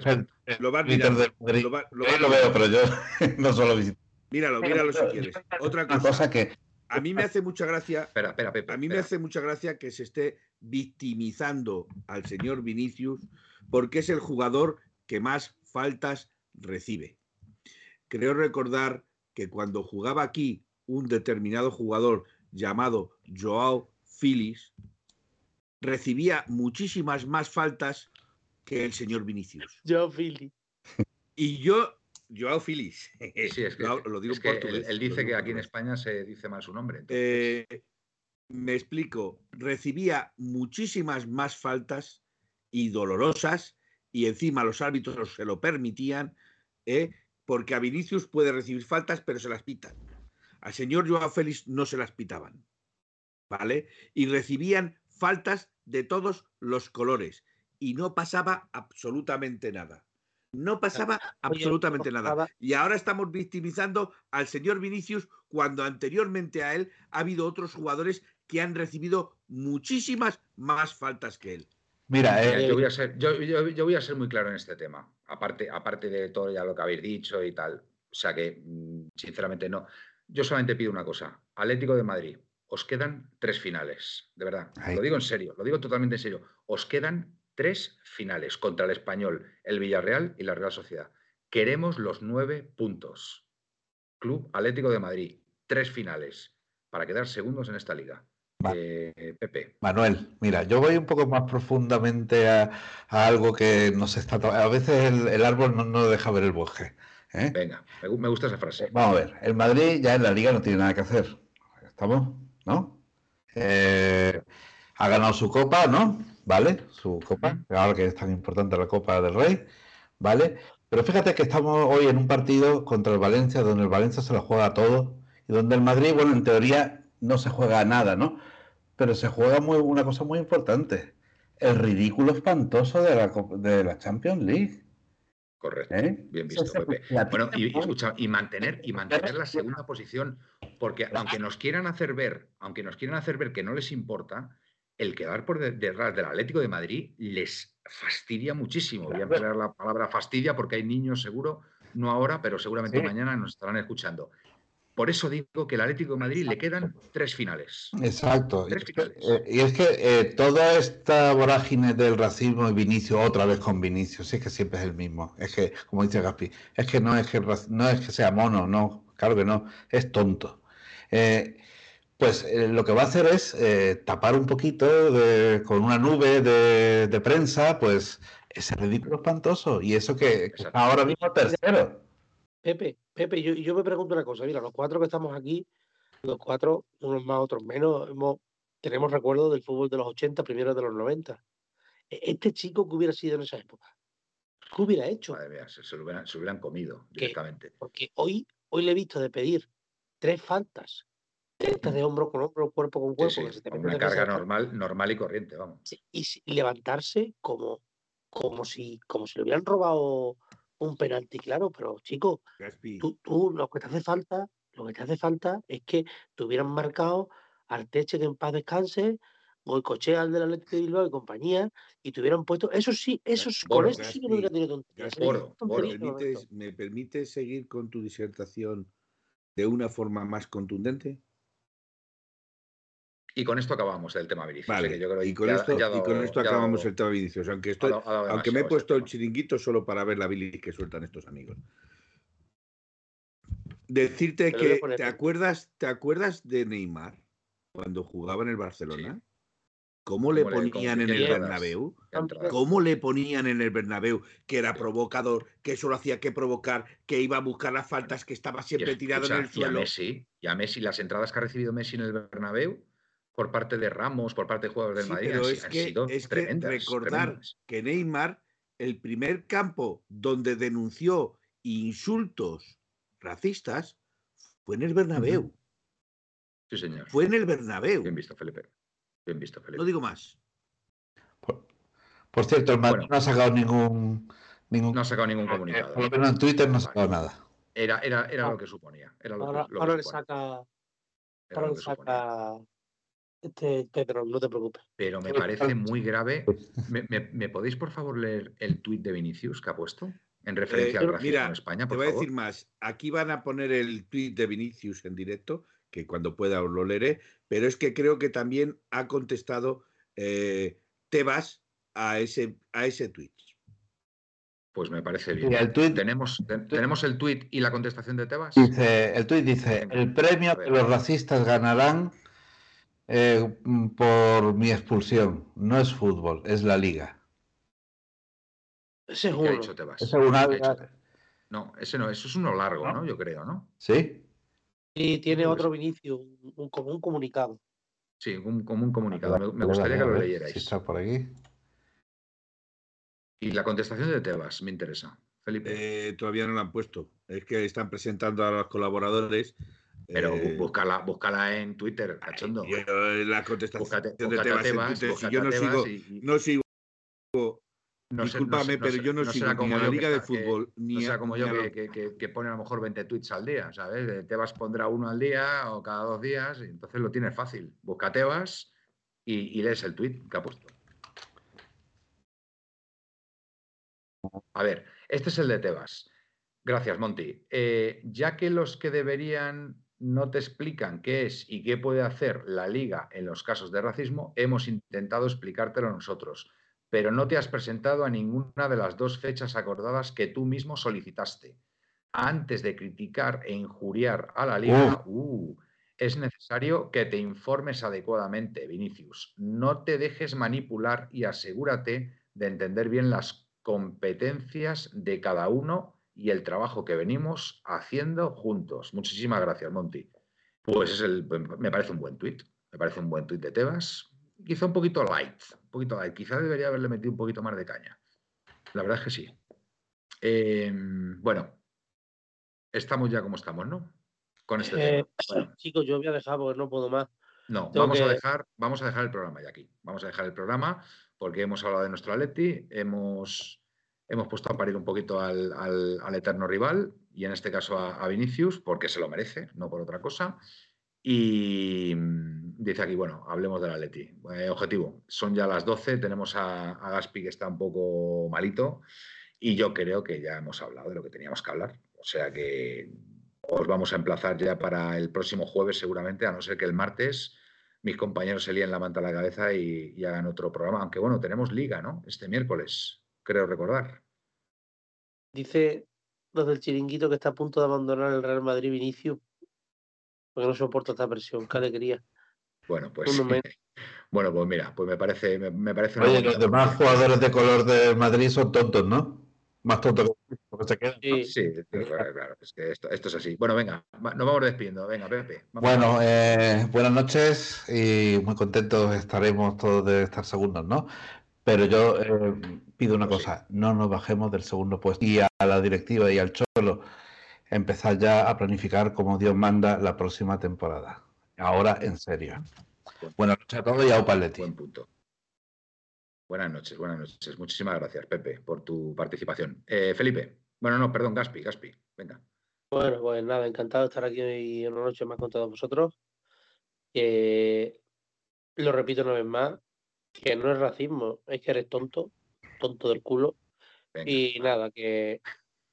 Lo del Madrid, lo va- lo yo vas lo veo, pero yo no solo visito. Míralo, míralo si quieres. Otra cosa, cosa que a mí me hace mucha gracia. Espera, espera, Pepe. A mí me hace mucha gracia que se esté victimizando al señor Vinicius porque es el jugador que más faltas recibe. Creo recordar que cuando jugaba aquí un determinado jugador llamado Joao Filis, recibía muchísimas más faltas que el señor Vinicius. Yo, Philly. Y yo, Joao Filis, Sí, es que, lo, lo digo es en él, portugués, él dice que aquí en. España se dice mal su nombre. entonces- Eh, me explico, recibía muchísimas más faltas y dolorosas y encima los árbitros se lo permitían, ¿eh? porque a Vinicius puede recibir faltas pero se las pitan. Al señor Joao Félix no se las pitaban, ¿vale? Y recibían faltas de todos los colores y no pasaba absolutamente nada. No pasaba Oye, absolutamente nada. nada. Y ahora estamos victimizando al señor Vinicius cuando anteriormente a él ha habido otros jugadores que han recibido muchísimas más faltas que él. Mira, eh, yo, voy a ser, yo, yo- yo voy a ser muy claro en este tema, aparte, aparte de todo ya lo que habéis dicho y tal. O sea que, mm, sinceramente, no. Yo solamente pido una cosa. Atlético de Madrid, os quedan tres finales, de verdad. Ay. Lo digo en serio, lo digo totalmente en serio. Os quedan tres finales contra el Español, el Villarreal y la Real Sociedad. Queremos los nueve puntos. Club Atlético de Madrid, tres finales para quedar segundos en esta liga. Eh, Pepe, Manuel, mira, yo voy un poco más profundamente a, a algo que nos está... A veces el, el árbol no, deja ver el bosque. ¿eh? venga, me, gu- me gusta esa frase. Vamos a ver, el Madrid ya en la liga no tiene nada que hacer. ¿Estamos? ¿No? Eh, ha ganado su copa, ¿no? ¿Vale? Su copa, ahora que es tan importante la Copa del Rey, ¿vale? Pero fíjate que estamos hoy en un partido contra el Valencia, donde el Valencia se lo juega todo, y donde el Madrid, bueno, en teoría no se juega nada, ¿no? Pero se juega muy, una cosa muy importante, el ridículo espantoso de la, de la Champions League. Correcto. ¿eh? Bien visto, se- Pepe. la Bueno, y, y tira- escucha, y mantener, y mantener la segunda posición, porque aunque nos quieran hacer ver, aunque nos quieran hacer ver que no les importa, el quedar por de- detrás del Atlético de Madrid les fastidia muchísimo. Voy a emplear la palabra fastidia porque hay niños seguro, no ahora, pero seguramente Sí. mañana nos estarán escuchando. Por eso digo que al Atlético de Madrid le quedan tres finales. Exacto. Y Tres es que, finales. eh, y es que, eh, toda esta vorágine del racismo y Vinicius, otra vez con Vinicius, es que siempre es el mismo. Es que, como dice Gaspi, es que no es que, el no es que sea mono, no, claro que no, es tonto. Eh, pues eh, lo que va a hacer es eh, tapar un poquito de- con una nube de, de prensa, pues ese ridículo espantoso. Y eso que, ahora mismo tercero. Pepe, Pepe, yo, yo me pregunto una cosa. Mira, los cuatro que estamos aquí, los cuatro, unos más, otros menos, hemos, tenemos recuerdos del fútbol de los 80, primero de los 90. E- Este chico que hubiera sido en esa época, ¿qué hubiera hecho? Madre mía, se, se lo hubieran, se lo hubieran comido ¿Qué? directamente. Porque hoy, hoy le he visto de pedir tres faltas, de hombro con hombro, cuerpo con cuerpo, sí, se te una carga de normal, normal y corriente, vamos. sí, y, levantarse como, como, si, como si le hubieran robado un penalti, claro, pero chico, tú, tú lo que te hace falta, lo que te hace falta es que te hubieran marcado Arteche que en paz descanse, Goicochea al del Atlético de Bilbao y compañía, y te hubieran puesto, eso sí, eso sí, con eso sí que no hubiera tenido. ¿permites- ¿me permites seguir con tu disertación de una forma más contundente? Y con esto acabamos el tema Vinicius. Vale, yo creo y que con ya- esto, ya y con esto acabamos dado- el tema Vinicius, aunque, ha estoy, dado- ha dado aunque me he demasiado puesto este el chiringuito solo para ver la bilis que sueltan estos amigos. Decirte que, ¿te acuerdas, ¿te acuerdas de Neymar cuando jugaba en el Barcelona? ¿Cómo le ¿Cómo le- cómo- ponían en el? Bernabéu? ¿Cómo le ponían en el Bernabéu que era provocador, que solo hacía que provocar, que iba a buscar las faltas, que estaba Y siempre tirado en el Y a suelo? Messi, y a Messi, las entradas que ha recibido Messi en el Bernabéu por parte de Ramos, por parte de jugadores del Sí, Madrid, pero han, es han que, sido es que tremendas. recordar tremendas. que Neymar, el primer campo donde denunció insultos racistas fue en el Bernabéu. Sí, señor. Fue en el Bernabéu. Bien visto, Felipe. Bien visto, Felipe. No digo más. Por, por cierto, el Madrid Bueno. no ha sacado ningún, ningún No ha sacado ningún eh, comunicado. Por lo menos en Twitter no ha Vale. sacado nada. Era, era, era Ah. lo que suponía. Era lo, Ahora, que, lo que ahora le suponía, saca, era ahora lo le que suponía. Este Pedro, no te preocupes. Pero me parece muy grave. ¿Me, me- me podéis, por favor, leer el tuit de Vinicius que ha puesto? En referencia Eh, al racismo mira, en España, Te voy a decir más. Aquí van a poner el tweet de Vinicius en directo, que cuando pueda os lo leeré, pero es que creo que también ha contestado eh, Tebas a ese, a ese tweet. Pues me parece bien. Y el tuit- ¿Tenemos, te- ¿Tenemos el tuit y la contestación de Tebas? Dice, el tuit dice, el premio que los racistas ganarán eh, mm, por mi expulsión no es fútbol, es la liga. Ese es ¿Qué ha ha dicho? No, ese no, eso es uno largo, ¿no? Yo creo, ¿no? ¿Sí? Y tiene Pues- otro Vinicio, un, un- como un comunicado. Sí, un, como un comunicado. Me, gustaría que lo leyerais. Si está por aquí. Y la contestación de Tebas me interesa. Felipe. Eh, todavía no lo han puesto. Es que están presentando a los colaboradores. Pero eh, búscala, búscala en Twitter, cachondo. yo, la contestación Búscate, de búscate Tebas en Tebas, Twitter, si búscate yo no sigo, y- y no sigo, no discúlpame, no no pero yo no, sigo ni como a la que Liga de está- que- Fútbol, ni No como ni yo a que, que- pone a lo mejor 20 tweets al día, ¿sabes? Tebas pondrá uno al día o cada dos días, y entonces lo tienes fácil. Busca Tebas y, y lees el tweet que ha puesto. A ver, este es el de Tebas. Gracias, Monty. Eh, ya que los que deberían no te explican qué es y qué puede hacer la liga en los casos de racismo, hemos intentado explicártelo nosotros, pero no te has presentado a ninguna de las dos fechas acordadas que tú mismo solicitaste. Antes de criticar e injuriar a la liga, uh, es necesario que te informes adecuadamente, Vinicius. No te dejes manipular y asegúrate de entender bien las competencias de cada uno y el trabajo que venimos haciendo juntos. Muchísimas gracias, Monty. Pues es el, me parece un buen tuit. Me parece un buen tuit de Tebas. Quizá un poquito light, un poquito light. Quizá debería haberle metido un poquito más de caña. La verdad es que sí. Eh, bueno, estamos ya como estamos, ¿no? Con este Eh, tema. Bueno, chicos, yo voy a dejar porque no puedo más. no, tengo vamos a dejar, vamos a dejar el programa ya aquí. Vamos a dejar el programa porque hemos hablado de nuestro Atleti, hemos, hemos puesto a parir un poquito al, eterno rival y en este caso a, a Vinicius porque se lo merece, no por otra cosa. Y mm, dice aquí, bueno, hablemos del Atleti. Eh, objetivo, son ya las 12, tenemos a, a Gaspi que está un poco malito y yo creo que ya hemos hablado de lo que teníamos que hablar. O sea que os vamos a emplazar ya para el próximo jueves seguramente, a no ser que el martes mis compañeros se líen la manta a la cabeza y, y hagan otro programa. Aunque bueno, tenemos liga, ¿no? Este miércoles, creo recordar. Dice los del chiringuito que está a punto de abandonar el Real Madrid Vinicius. Porque no soporta esta presión. Qué alegría. Bueno, pues bueno, pues mira, pues me parece, me, me parece Oye, los demás jugadores de color de Madrid son tontos, ¿no? Más tontos que porque se quedan. ¿no? Sí. Sí, claro, claro, es que esto, esto es así. Bueno, venga, nos vamos despidiendo. Venga, Pepe. vamos. Bueno, eh, buenas noches y muy contentos estaremos todos de estar segundos, ¿no? Pero yo eh, pido una Pues cosa, no nos bajemos del segundo puesto y a la directiva y al Cholo empezar ya a planificar como Dios manda la próxima temporada. Ahora en serio. Buenas noches a todos y a Upaletti. Buen punto. Buenas noches, buenas noches. Muchísimas gracias, Pepe, por tu participación. Eh, Felipe, bueno, no, perdón, Gaspi, Gaspi, venga. Bueno, pues nada, encantado de estar aquí hoy una noche más con todos vosotros. Que lo repito una vez más, que no es racismo, es que eres tonto, tonto del culo. venga. Y nada, que,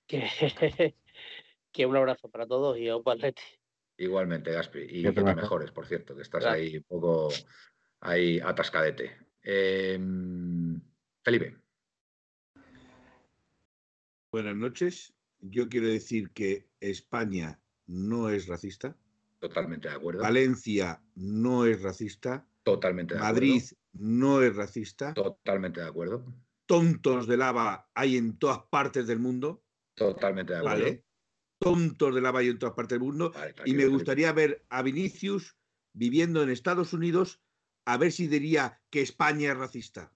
que, que un abrazo para todos y a un palete. Igualmente, Gaspi. Y que te mejores, por cierto, que estás Gracias. ahí un poco ahí atascadete. Eh, Felipe, Buenas noches. Yo quiero decir que España no es racista, totalmente de acuerdo. Valencia no es racista, Totalmente de Madrid no es racista. Totalmente de acuerdo. tontos de lava hay en todas partes del mundo, Totalmente de acuerdo. ¿vale? Tontos de lava hay en todas partes del mundo. Vale, Y me gustaría ver a Vinicius viviendo en Estados Unidos, a ver si diría que España es racista.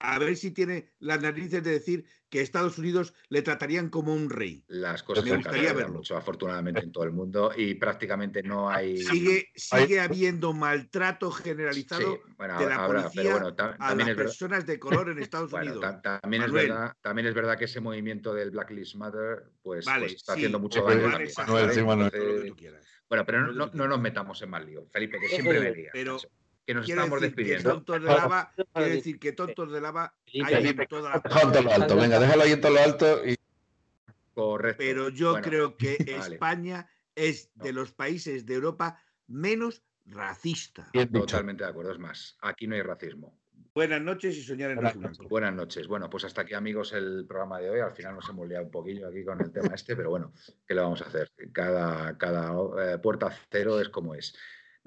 A ver si tiene las narices de decir que Estados Unidos le tratarían como un rey. Las cosas Me gustaría verlo. mucho, afortunadamente, en todo el mundo y prácticamente no hay. Sigue, Hay- sigue habiendo maltrato generalizado Sí, bueno, de la habrá, policía pero bueno, ta- a también las es verdad. personas de color en Estados Bueno, Unidos. ta- también, es Manuel. verdad, también es verdad que ese movimiento del Black Lives Matter pues, Vale, pues está sí, haciendo mucho daño ¿vale? sí, Manuel. lo que Entonces, tú quieras. bueno, pero no, no- nos metamos en más lío. Felipe, que siempre me lías, pero que nos Quiero estamos despidiendo. tontos de lava, quiero decir que tontos de lava hay en todo lo alto, venga, déjalo ahí en todo lo alto y Correcto. Pero yo Bueno, creo que vale. España es de los países de Europa menos racista. Totalmente de acuerdo. Es más, aquí no hay racismo. Buenas noches y soñar en Buenas noches. Buenas noches. Bueno, pues hasta aquí, amigos, el programa de hoy. Al final nos hemos liado un poquillo aquí con el tema este, pero bueno, ¿qué le vamos a hacer? Cada, cada eh, puerta cero es como es.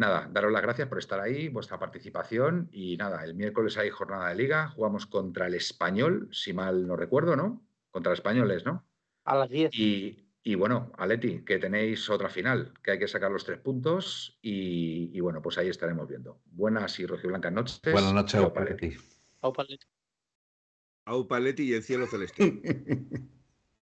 Nada, daros las gracias por estar ahí, vuestra participación y nada, el miércoles hay jornada de liga, jugamos contra el español, si mal no recuerdo, ¿no? Contra españoles, ¿no? A las 10. Y, y bueno, Aleti, que tenéis otra final, que hay que sacar los tres puntos y, bueno, pues ahí estaremos viendo. Buenas y rojiblancas noches. Buenas noches, Aupaletti. Aupaletti. Aupaletti y el cielo celeste.